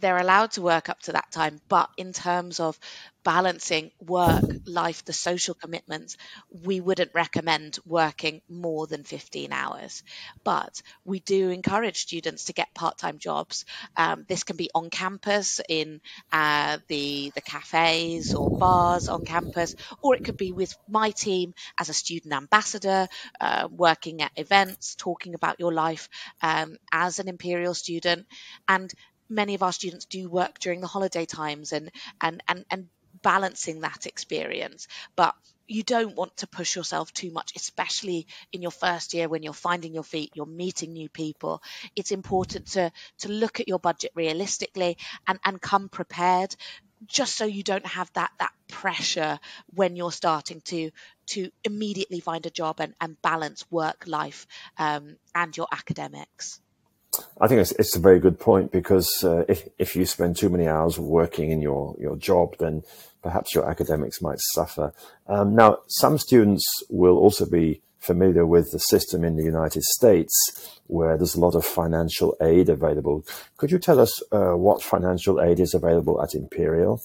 they're allowed to work up to that time, but in terms of balancing work, life, the social commitments, we wouldn't recommend working more than 15 hours. But we do encourage students to get part-time jobs. Um, this can be on campus in uh, the the cafes or bars on campus, or it could be with my team as a student ambassador, uh, working at events, talking about your life um, as an Imperial student, and many of our students do work during the holiday times and and and, and balancing that experience. But you don't want to push yourself too much especially in your first year when you're finding your feet you're meeting new people. It's important to to look at your budget realistically and and come prepared just so you don't have that that pressure when you're starting to to immediately find a job and, and balance work life um, and your academics I think it's, it's a very good point because uh, if, if you spend too many hours working in your, your job, then perhaps your academics might suffer. Um, now, some students will also be familiar with the system in the United States where there's a lot of financial aid available. Could you tell us uh, what financial aid is available at Imperial?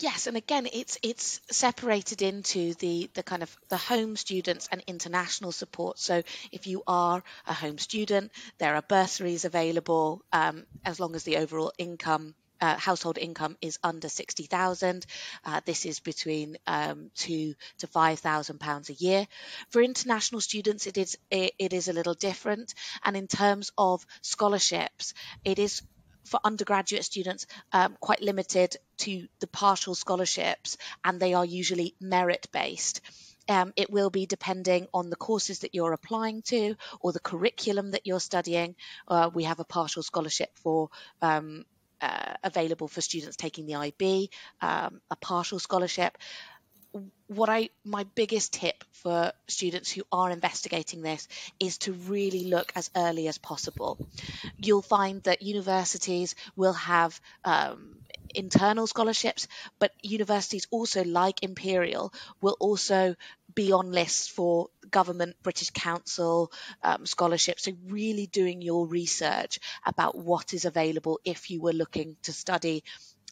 Yes, and again, it's it's separated into the the kind of the home students and international support. So if you are a home student, there are bursaries available um, as long as the overall income uh, household income is under 60,000. Uh, this is between um, two to 5,000 pounds a year. For international students, it is it, it is a little different. And in terms of scholarships, it is for undergraduate students um, quite limited to the partial scholarships, and they are usually merit based. Um, it will be depending on the courses that you're applying to or the curriculum that you're studying. Uh, we have a partial scholarship for um, uh, available for students taking the IB, um, a partial scholarship. What I my biggest tip for students who are investigating this is to really look as early as possible. You'll find that universities will have um, internal scholarships, but universities also, like Imperial, will also be on lists for government, British Council um, scholarships. So, really doing your research about what is available if you were looking to study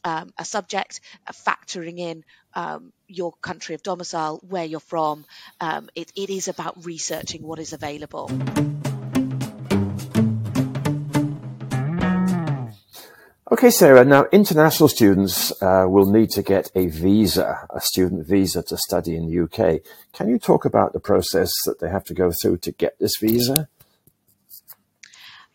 um, a subject, uh, factoring in um, your country of domicile, where you're from. Um, it, it is about researching what is available. Okay, Sara. Now, international students uh, will need to get a visa, a student visa to study in the UK. Can you talk about the process that they have to go through to get this visa?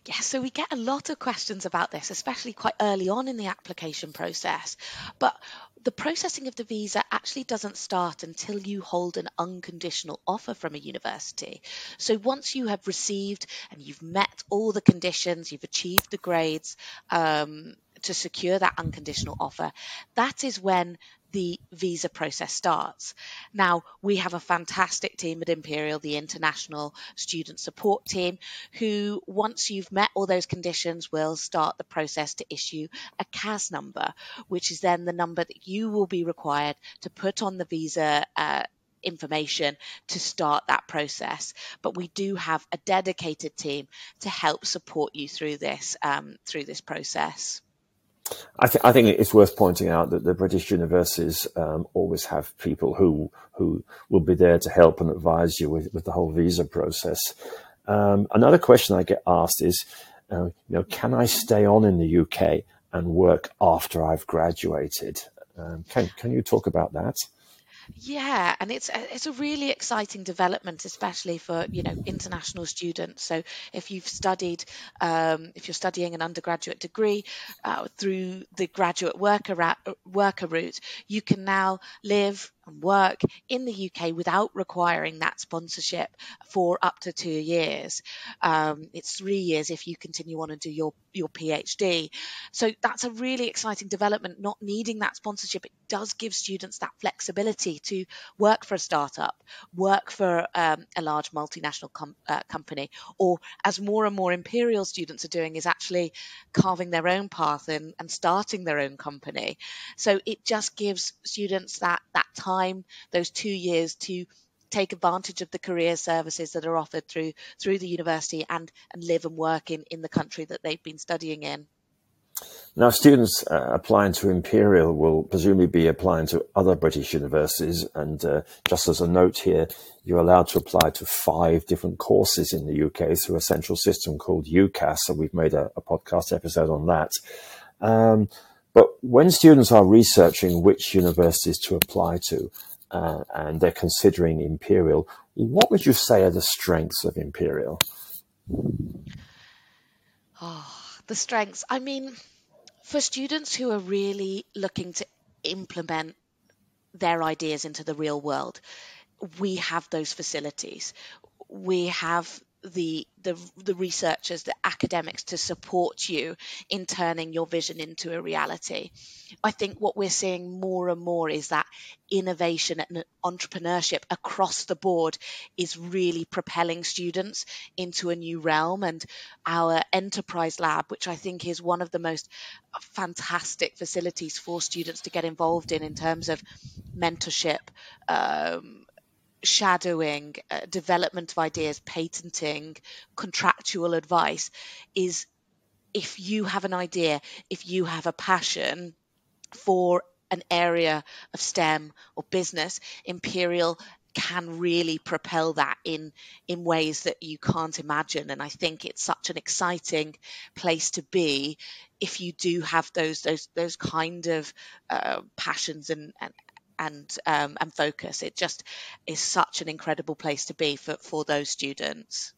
Yeah, so we get a lot of questions about this, especially quite early on in the application process. But the processing of the visa actually doesn't start until you hold an unconditional offer from a university. So once you have received and you've met all the conditions, you've achieved the grades, um, to secure that unconditional offer, that is when the visa process starts. Now, we have a fantastic team at Imperial, the international student support team, who, once you've met all those conditions, will start the process to issue a CAS number, which is then the number that you will be required to put on the visa. Uh, information to start that process but we do have a dedicated team to help support you through this um, through this process I, th- I, think it's worth pointing out that the British universities um, always have people who who will be there to help and advise you with, with the whole visa process. Um, another question I get asked is, uh, you know, can I stay on in the UK and work after I've graduated? Um, can can you talk about that? Yeah, and it's a, it's a really exciting development, especially for you know international students. So if you've studied, um, if you're studying an undergraduate degree uh, through the graduate worker ra- worker route, you can now live work in the UK without requiring that sponsorship for up to two years. Um, it's three years if you continue on and do your, your PhD. So that's a really exciting development, not needing that sponsorship. It does give students that flexibility to work for a startup, work for um, a large multinational com- uh, company, or as more and more Imperial students are doing, is actually carving their own path and, and starting their own company. So it just gives students that, that time time, those two years to take advantage of the career services that are offered through through the university and and live and work in in the country that they've been studying in. Now, students uh, applying to Imperial will presumably be applying to other British universities. And uh, just as a note here, you're allowed to apply to five different courses in the UK through a central system called UCAS. So we've made a, a podcast episode on that. Um, but when students are researching which universities to apply to, uh, and they're considering Imperial, what would you say are the strengths of Imperial? Oh, the strengths. I mean, for students who are really looking to implement their ideas into the real world, we have those facilities. We have the the the researchers, the academics to support you in turning your vision into a reality. I think what we're seeing more and more is that innovation and entrepreneurship across the board is really propelling students into a new realm. And our enterprise lab, which I think is one of the most fantastic facilities for students to get involved in in terms of mentorship. Um, shadowing, uh, development of ideas, patenting, contractual advice is if you have an idea, if you have a passion for an area of STEM or business, Imperial can really propel that in in ways that you can't imagine. And i think it's such an exciting place to be if you do have those those those kind of uh, passions and, and and um, and focus. It just is such an incredible place to be for, for those students.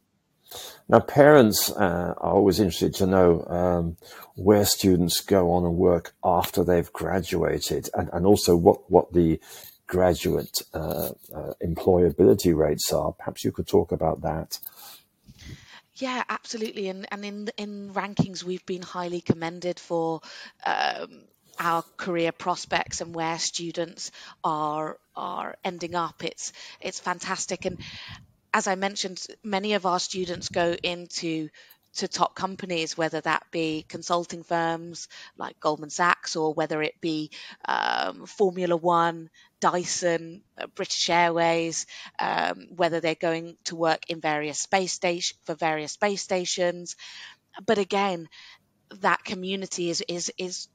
Now, parents uh, are always interested to know um, where students go on and work after they've graduated, and, and also what, what the graduate uh, uh, employability rates are. Perhaps you could talk about that. Yeah, absolutely. And and in in rankings, we've been highly commended for um, our career prospects and where students are are ending up. It's it's fantastic. And as I mentioned, many of our students go into to top companies, whether that be consulting firms like Goldman Sachs or whether it be um, Formula One, Dyson, uh, British Airways, um, whether they're going to work in various space station for various space stations. But again, that community is is is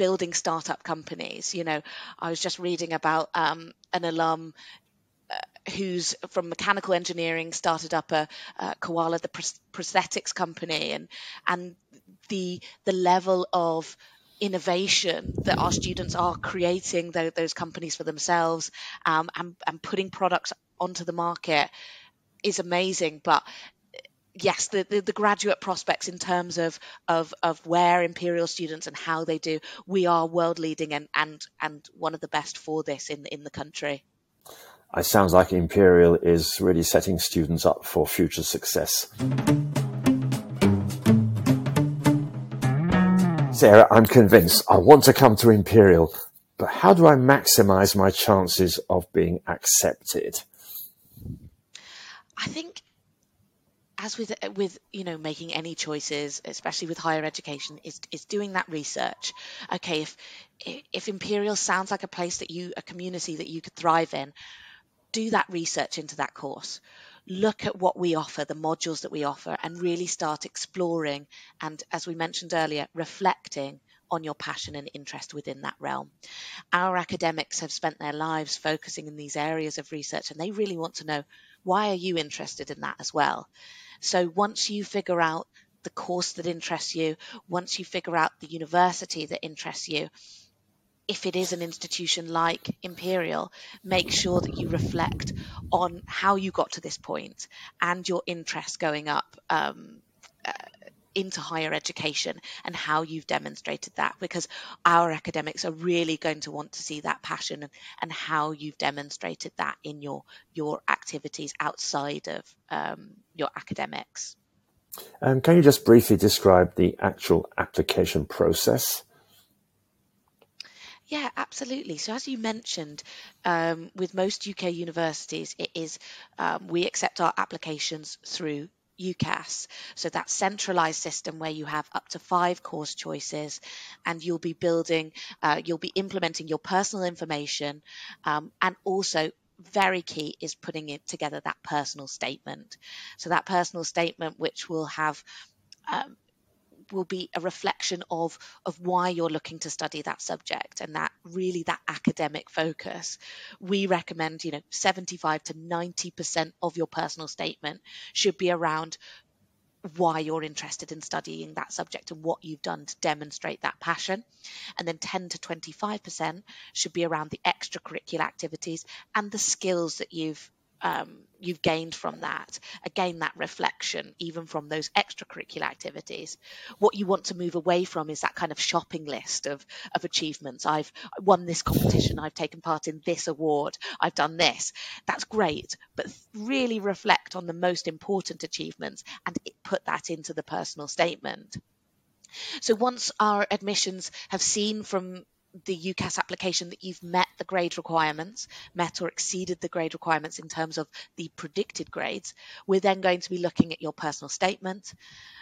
building startup companies. You know, I was just reading about um, an alum uh, who's from mechanical engineering started up a, a Koalaa the prosthetics company and and the the level of innovation that our students are creating the, those companies for themselves um, and, and putting products onto the market is amazing but yes, the, the, the, graduate prospects in terms of, of, of where Imperial students and how they do, we are world leading and, and, and one of the best for this in, in the country. It sounds like Imperial is really setting students up for future success. Sara, I'm convinced I want to come to Imperial, but how do I maximize my chances of being accepted? I think as with with you know making any choices, especially with higher education, is is doing that research. Okay, if if Imperial sounds like a place that you a community that you could thrive in, do that research into that course. Look at what we offer, the modules that we offer, and really start exploring and, as we mentioned earlier, reflecting on your passion and interest within that realm. Our academics have spent their lives focusing in these areas of research and they really want to know why are you interested in that as well? So once you figure out the course that interests you, once you figure out the university that interests you, if it is an institution like Imperial, make sure that you reflect on how you got to this point and your interest going up um, uh, into higher education and how you've demonstrated that because our academics are really going to want to see that passion and, and how you've demonstrated that in your your activities outside of um, your academics. Um, can you just briefly describe the actual application process? Yeah, absolutely. So, as you mentioned, um, with most UK universities, it is um, we accept our applications through UCAS. So that centralized system where you have up to five course choices and you'll be building, uh, you'll be implementing your personal information um, and also very key is putting it together that personal statement. So that personal statement, which will have um, will be a reflection of of why you're looking to study that subject and that really that academic focus we recommend you know 75 to 90% of your personal statement should be around why you're interested in studying that subject and what you've done to demonstrate that passion. And then 10 to 25% should be around the extracurricular activities and the skills that you've um, you've gained from that. Again that reflection even from those extracurricular activities. What you want to move away from is that kind of shopping list of of achievements. I've won this competition i've taken part in this award i've done this. That's great but really reflect on the most important achievements and put that into the personal statement. So once our admissions have seen from the UCAS application that you've met the grade requirements, met or exceeded the grade requirements in terms of the predicted grades. We're then going to be looking at your personal statement.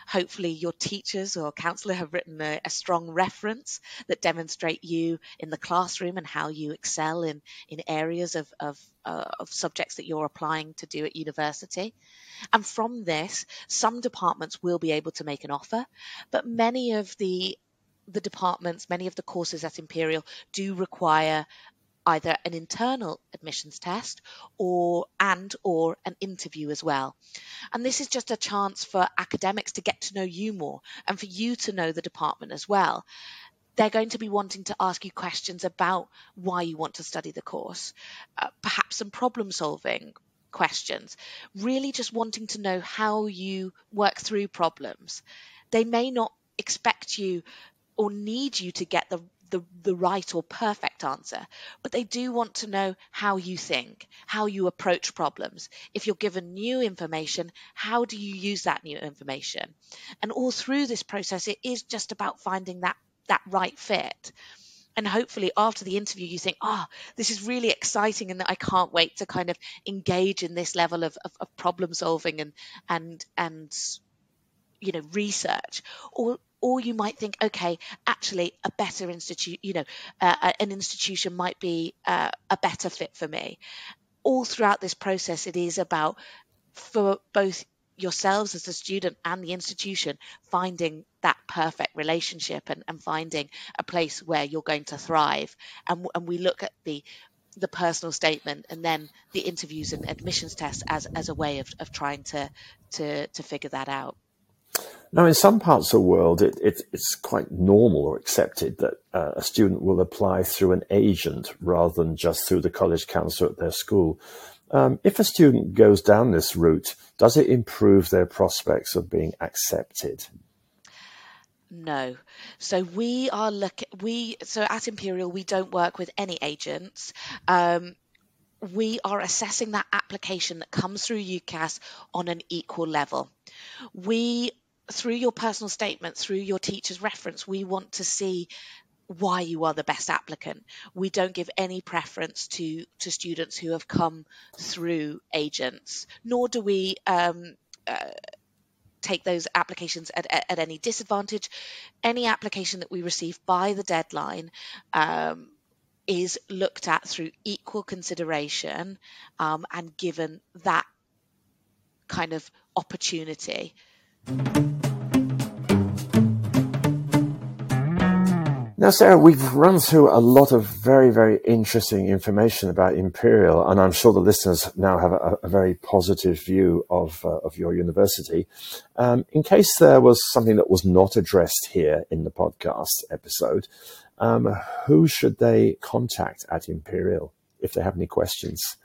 Hopefully, your teachers or counsellor have written a, a strong reference that demonstrate you in the classroom and how you excel in, in areas of, of, uh, of subjects that you're applying to do at university. And from this, some departments will be able to make an offer, but many of the the departments, many of the courses at Imperial do require either an internal admissions test or and or an interview as well. And this is just a chance for academics to get to know you more and for you to know the department as well. They're going to be wanting to ask you questions about why you want to study the course, uh, perhaps some problem solving questions, really just wanting to know how you work through problems. They may not expect you or need you to get the, the, the right or perfect answer, but they do want to know how you think, how you approach problems. If you're given new information, how do you use that new information? And all through this process, it is just about finding that, that right fit and hopefully after the interview you think oh this is really exciting and that i can't wait to kind of engage in this level of, of, of problem solving and and and you know research or or you might think, okay, actually, a better institute, you know, uh, an institution might be uh, a better fit for me. All throughout this process, it is about for both yourselves as a student and the institution finding that perfect relationship and, and finding a place where you're going to thrive. And, and we look at the the personal statement and then the interviews and admissions tests as, as a way of, of trying to, to to figure that out. Now, in some parts of the world, it, it, it's quite normal or accepted that uh, a student will apply through an agent rather than just through the college council at their school. Um, if a student goes down this route, does it improve their prospects of being accepted? No. So we are looking. We so at Imperial we don't work with any agents. Um, we are assessing that application that comes through UCAS on an equal level. We through your personal statement, through your teacher's reference, we want to see why you are the best applicant. We don't give any preference to to students who have come through agents, nor do we um, uh, take those applications at, at, at, any disadvantage. Any application that we receive by the deadline. Um, is looked at through equal consideration um, and given that kind of opportunity now, Sara, we've run through a lot of very, very interesting information about Imperial, and I'm sure the listeners now have a, a very positive view of, uh, of your university. Um, in case there was something that was not addressed here in the podcast episode, um, who should they contact at Imperial if they have any questions?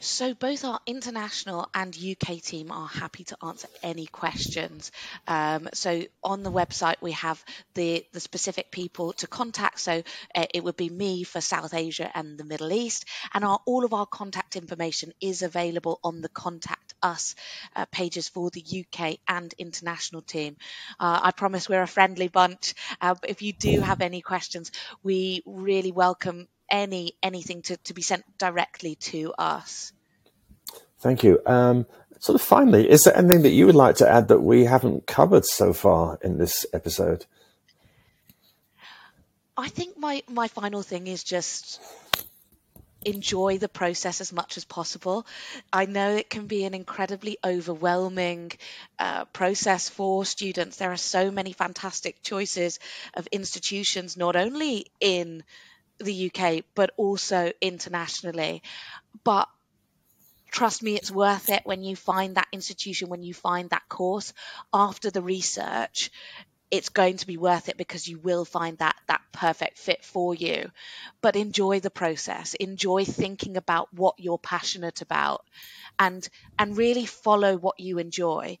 So both our international and UK team are happy to answer any questions. Um, so on the website we have the the specific people to contact. So uh, it would be me for South Asia and the Middle East, and our, all of our contact information is available on the contact us uh, pages for the UK and international team. Uh, I promise we're a friendly bunch. Uh, if you do have any questions, we really welcome any anything to, to be sent directly to us. Thank you. Um, sort of finally, is there anything that you would like to add that we haven't covered so far in this episode? I think my, my final thing is just enjoy the process as much as possible. I know it can be an incredibly overwhelming uh, process for students. There are so many fantastic choices of institutions, not only in the UK, but also internationally. But trust me, it's worth it when you find that institution, when you find that course after the research. it's going to be worth it because you will find that that perfect fit for you but enjoy the process enjoy thinking about what you're passionate about and and really follow what you enjoy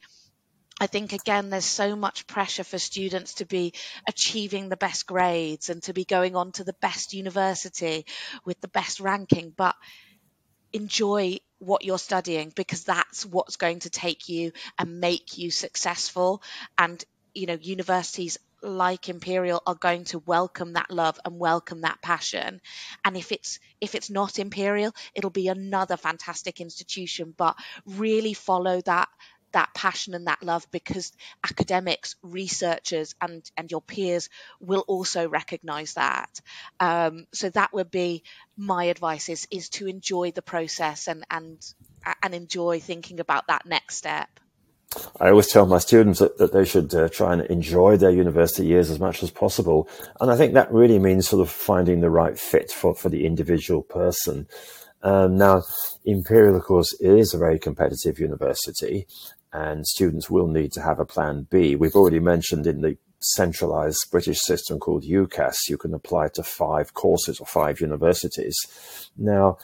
I think again, there's so much pressure for students to be achieving the best grades and to be going on to the best university with the best ranking, but enjoy what you're studying because that's what's going to take you and make you successful. And, you know, universities like imperial are going to welcome that love and welcome that passion and if it's if it's not imperial it'll be another fantastic institution but really follow that that passion and that love because academics, researchers, and and your peers will also recognise that. Um, so that would be my advice: is is to enjoy the process and and and enjoy thinking about that next step. I always tell my students that, that they should uh, try and enjoy their university years as much as possible. And I think that really means sort of finding the right fit for, for the individual person. Um, now, Imperial, of course, is a very competitive university, and students will need to have a plan B. We've already mentioned in the centralized British system called UCAS, you can apply to five courses or five universities. Now,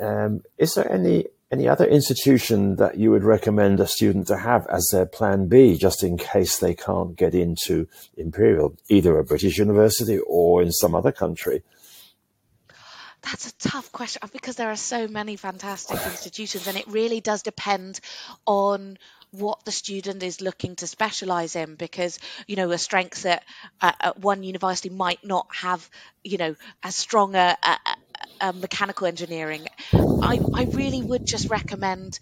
um, is there any any other institution that you would recommend a student to have as their plan B, just in case they can't get into Imperial, either a British university or in some other country? That's a tough question uh, because there are so many fantastic institutions, and it really does depend on what the student is looking to specialize in because you know a strength at, at one university might not have you know as strong a, a, a mechanical engineering. I, I really would just recommend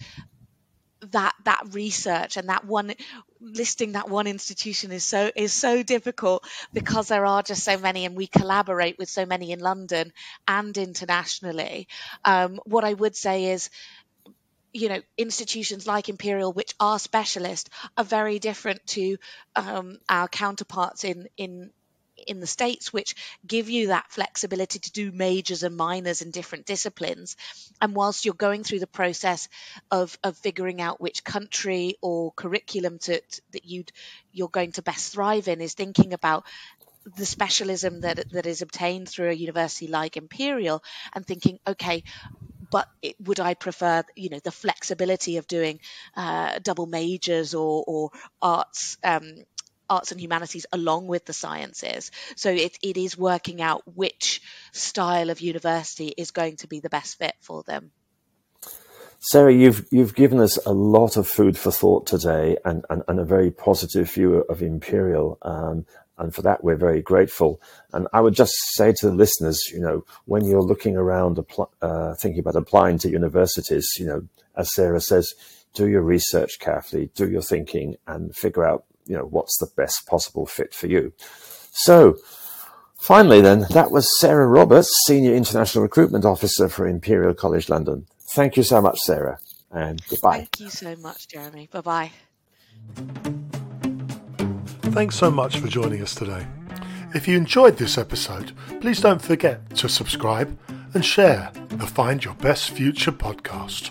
that that research and that one listing that one institution is so is so difficult because there are just so many and we collaborate with so many in London and internationally. Um, what I would say is you know institutions like imperial which are specialist are very different to um, our counterparts in in in the States, which give you that flexibility to do majors and minors in different disciplines. And whilst you're going through the process of, of figuring out which country or curriculum to, that you'd you're going to best thrive in, is thinking about the specialism that that is obtained through a university like Imperial, and thinking, okay, but it, would I prefer, you know, the flexibility of doing uh, double majors or, or arts um, arts and humanities along with the sciences. So it, it is working out which style of university is going to be the best fit for them. Sara, you've you've given us a lot of food for thought today, and, and, and a very positive view of Imperial, um, and for that we're very grateful. And I would just say to the listeners, you know, when you're looking around, uh, thinking about applying to universities, you know, as Sara says, do your research carefully, do your thinking, and figure out you know, what's the best possible fit for you. So, finally, then, that was Sara Roberts, Senior International Recruitment Officer for Imperial College London. Thank you so much, Sara, and goodbye. Thank you so much, Jeremy. Bye bye. Thanks so much for joining us today. If you enjoyed this episode, please don't forget to subscribe and share the Find Your Best Future podcast.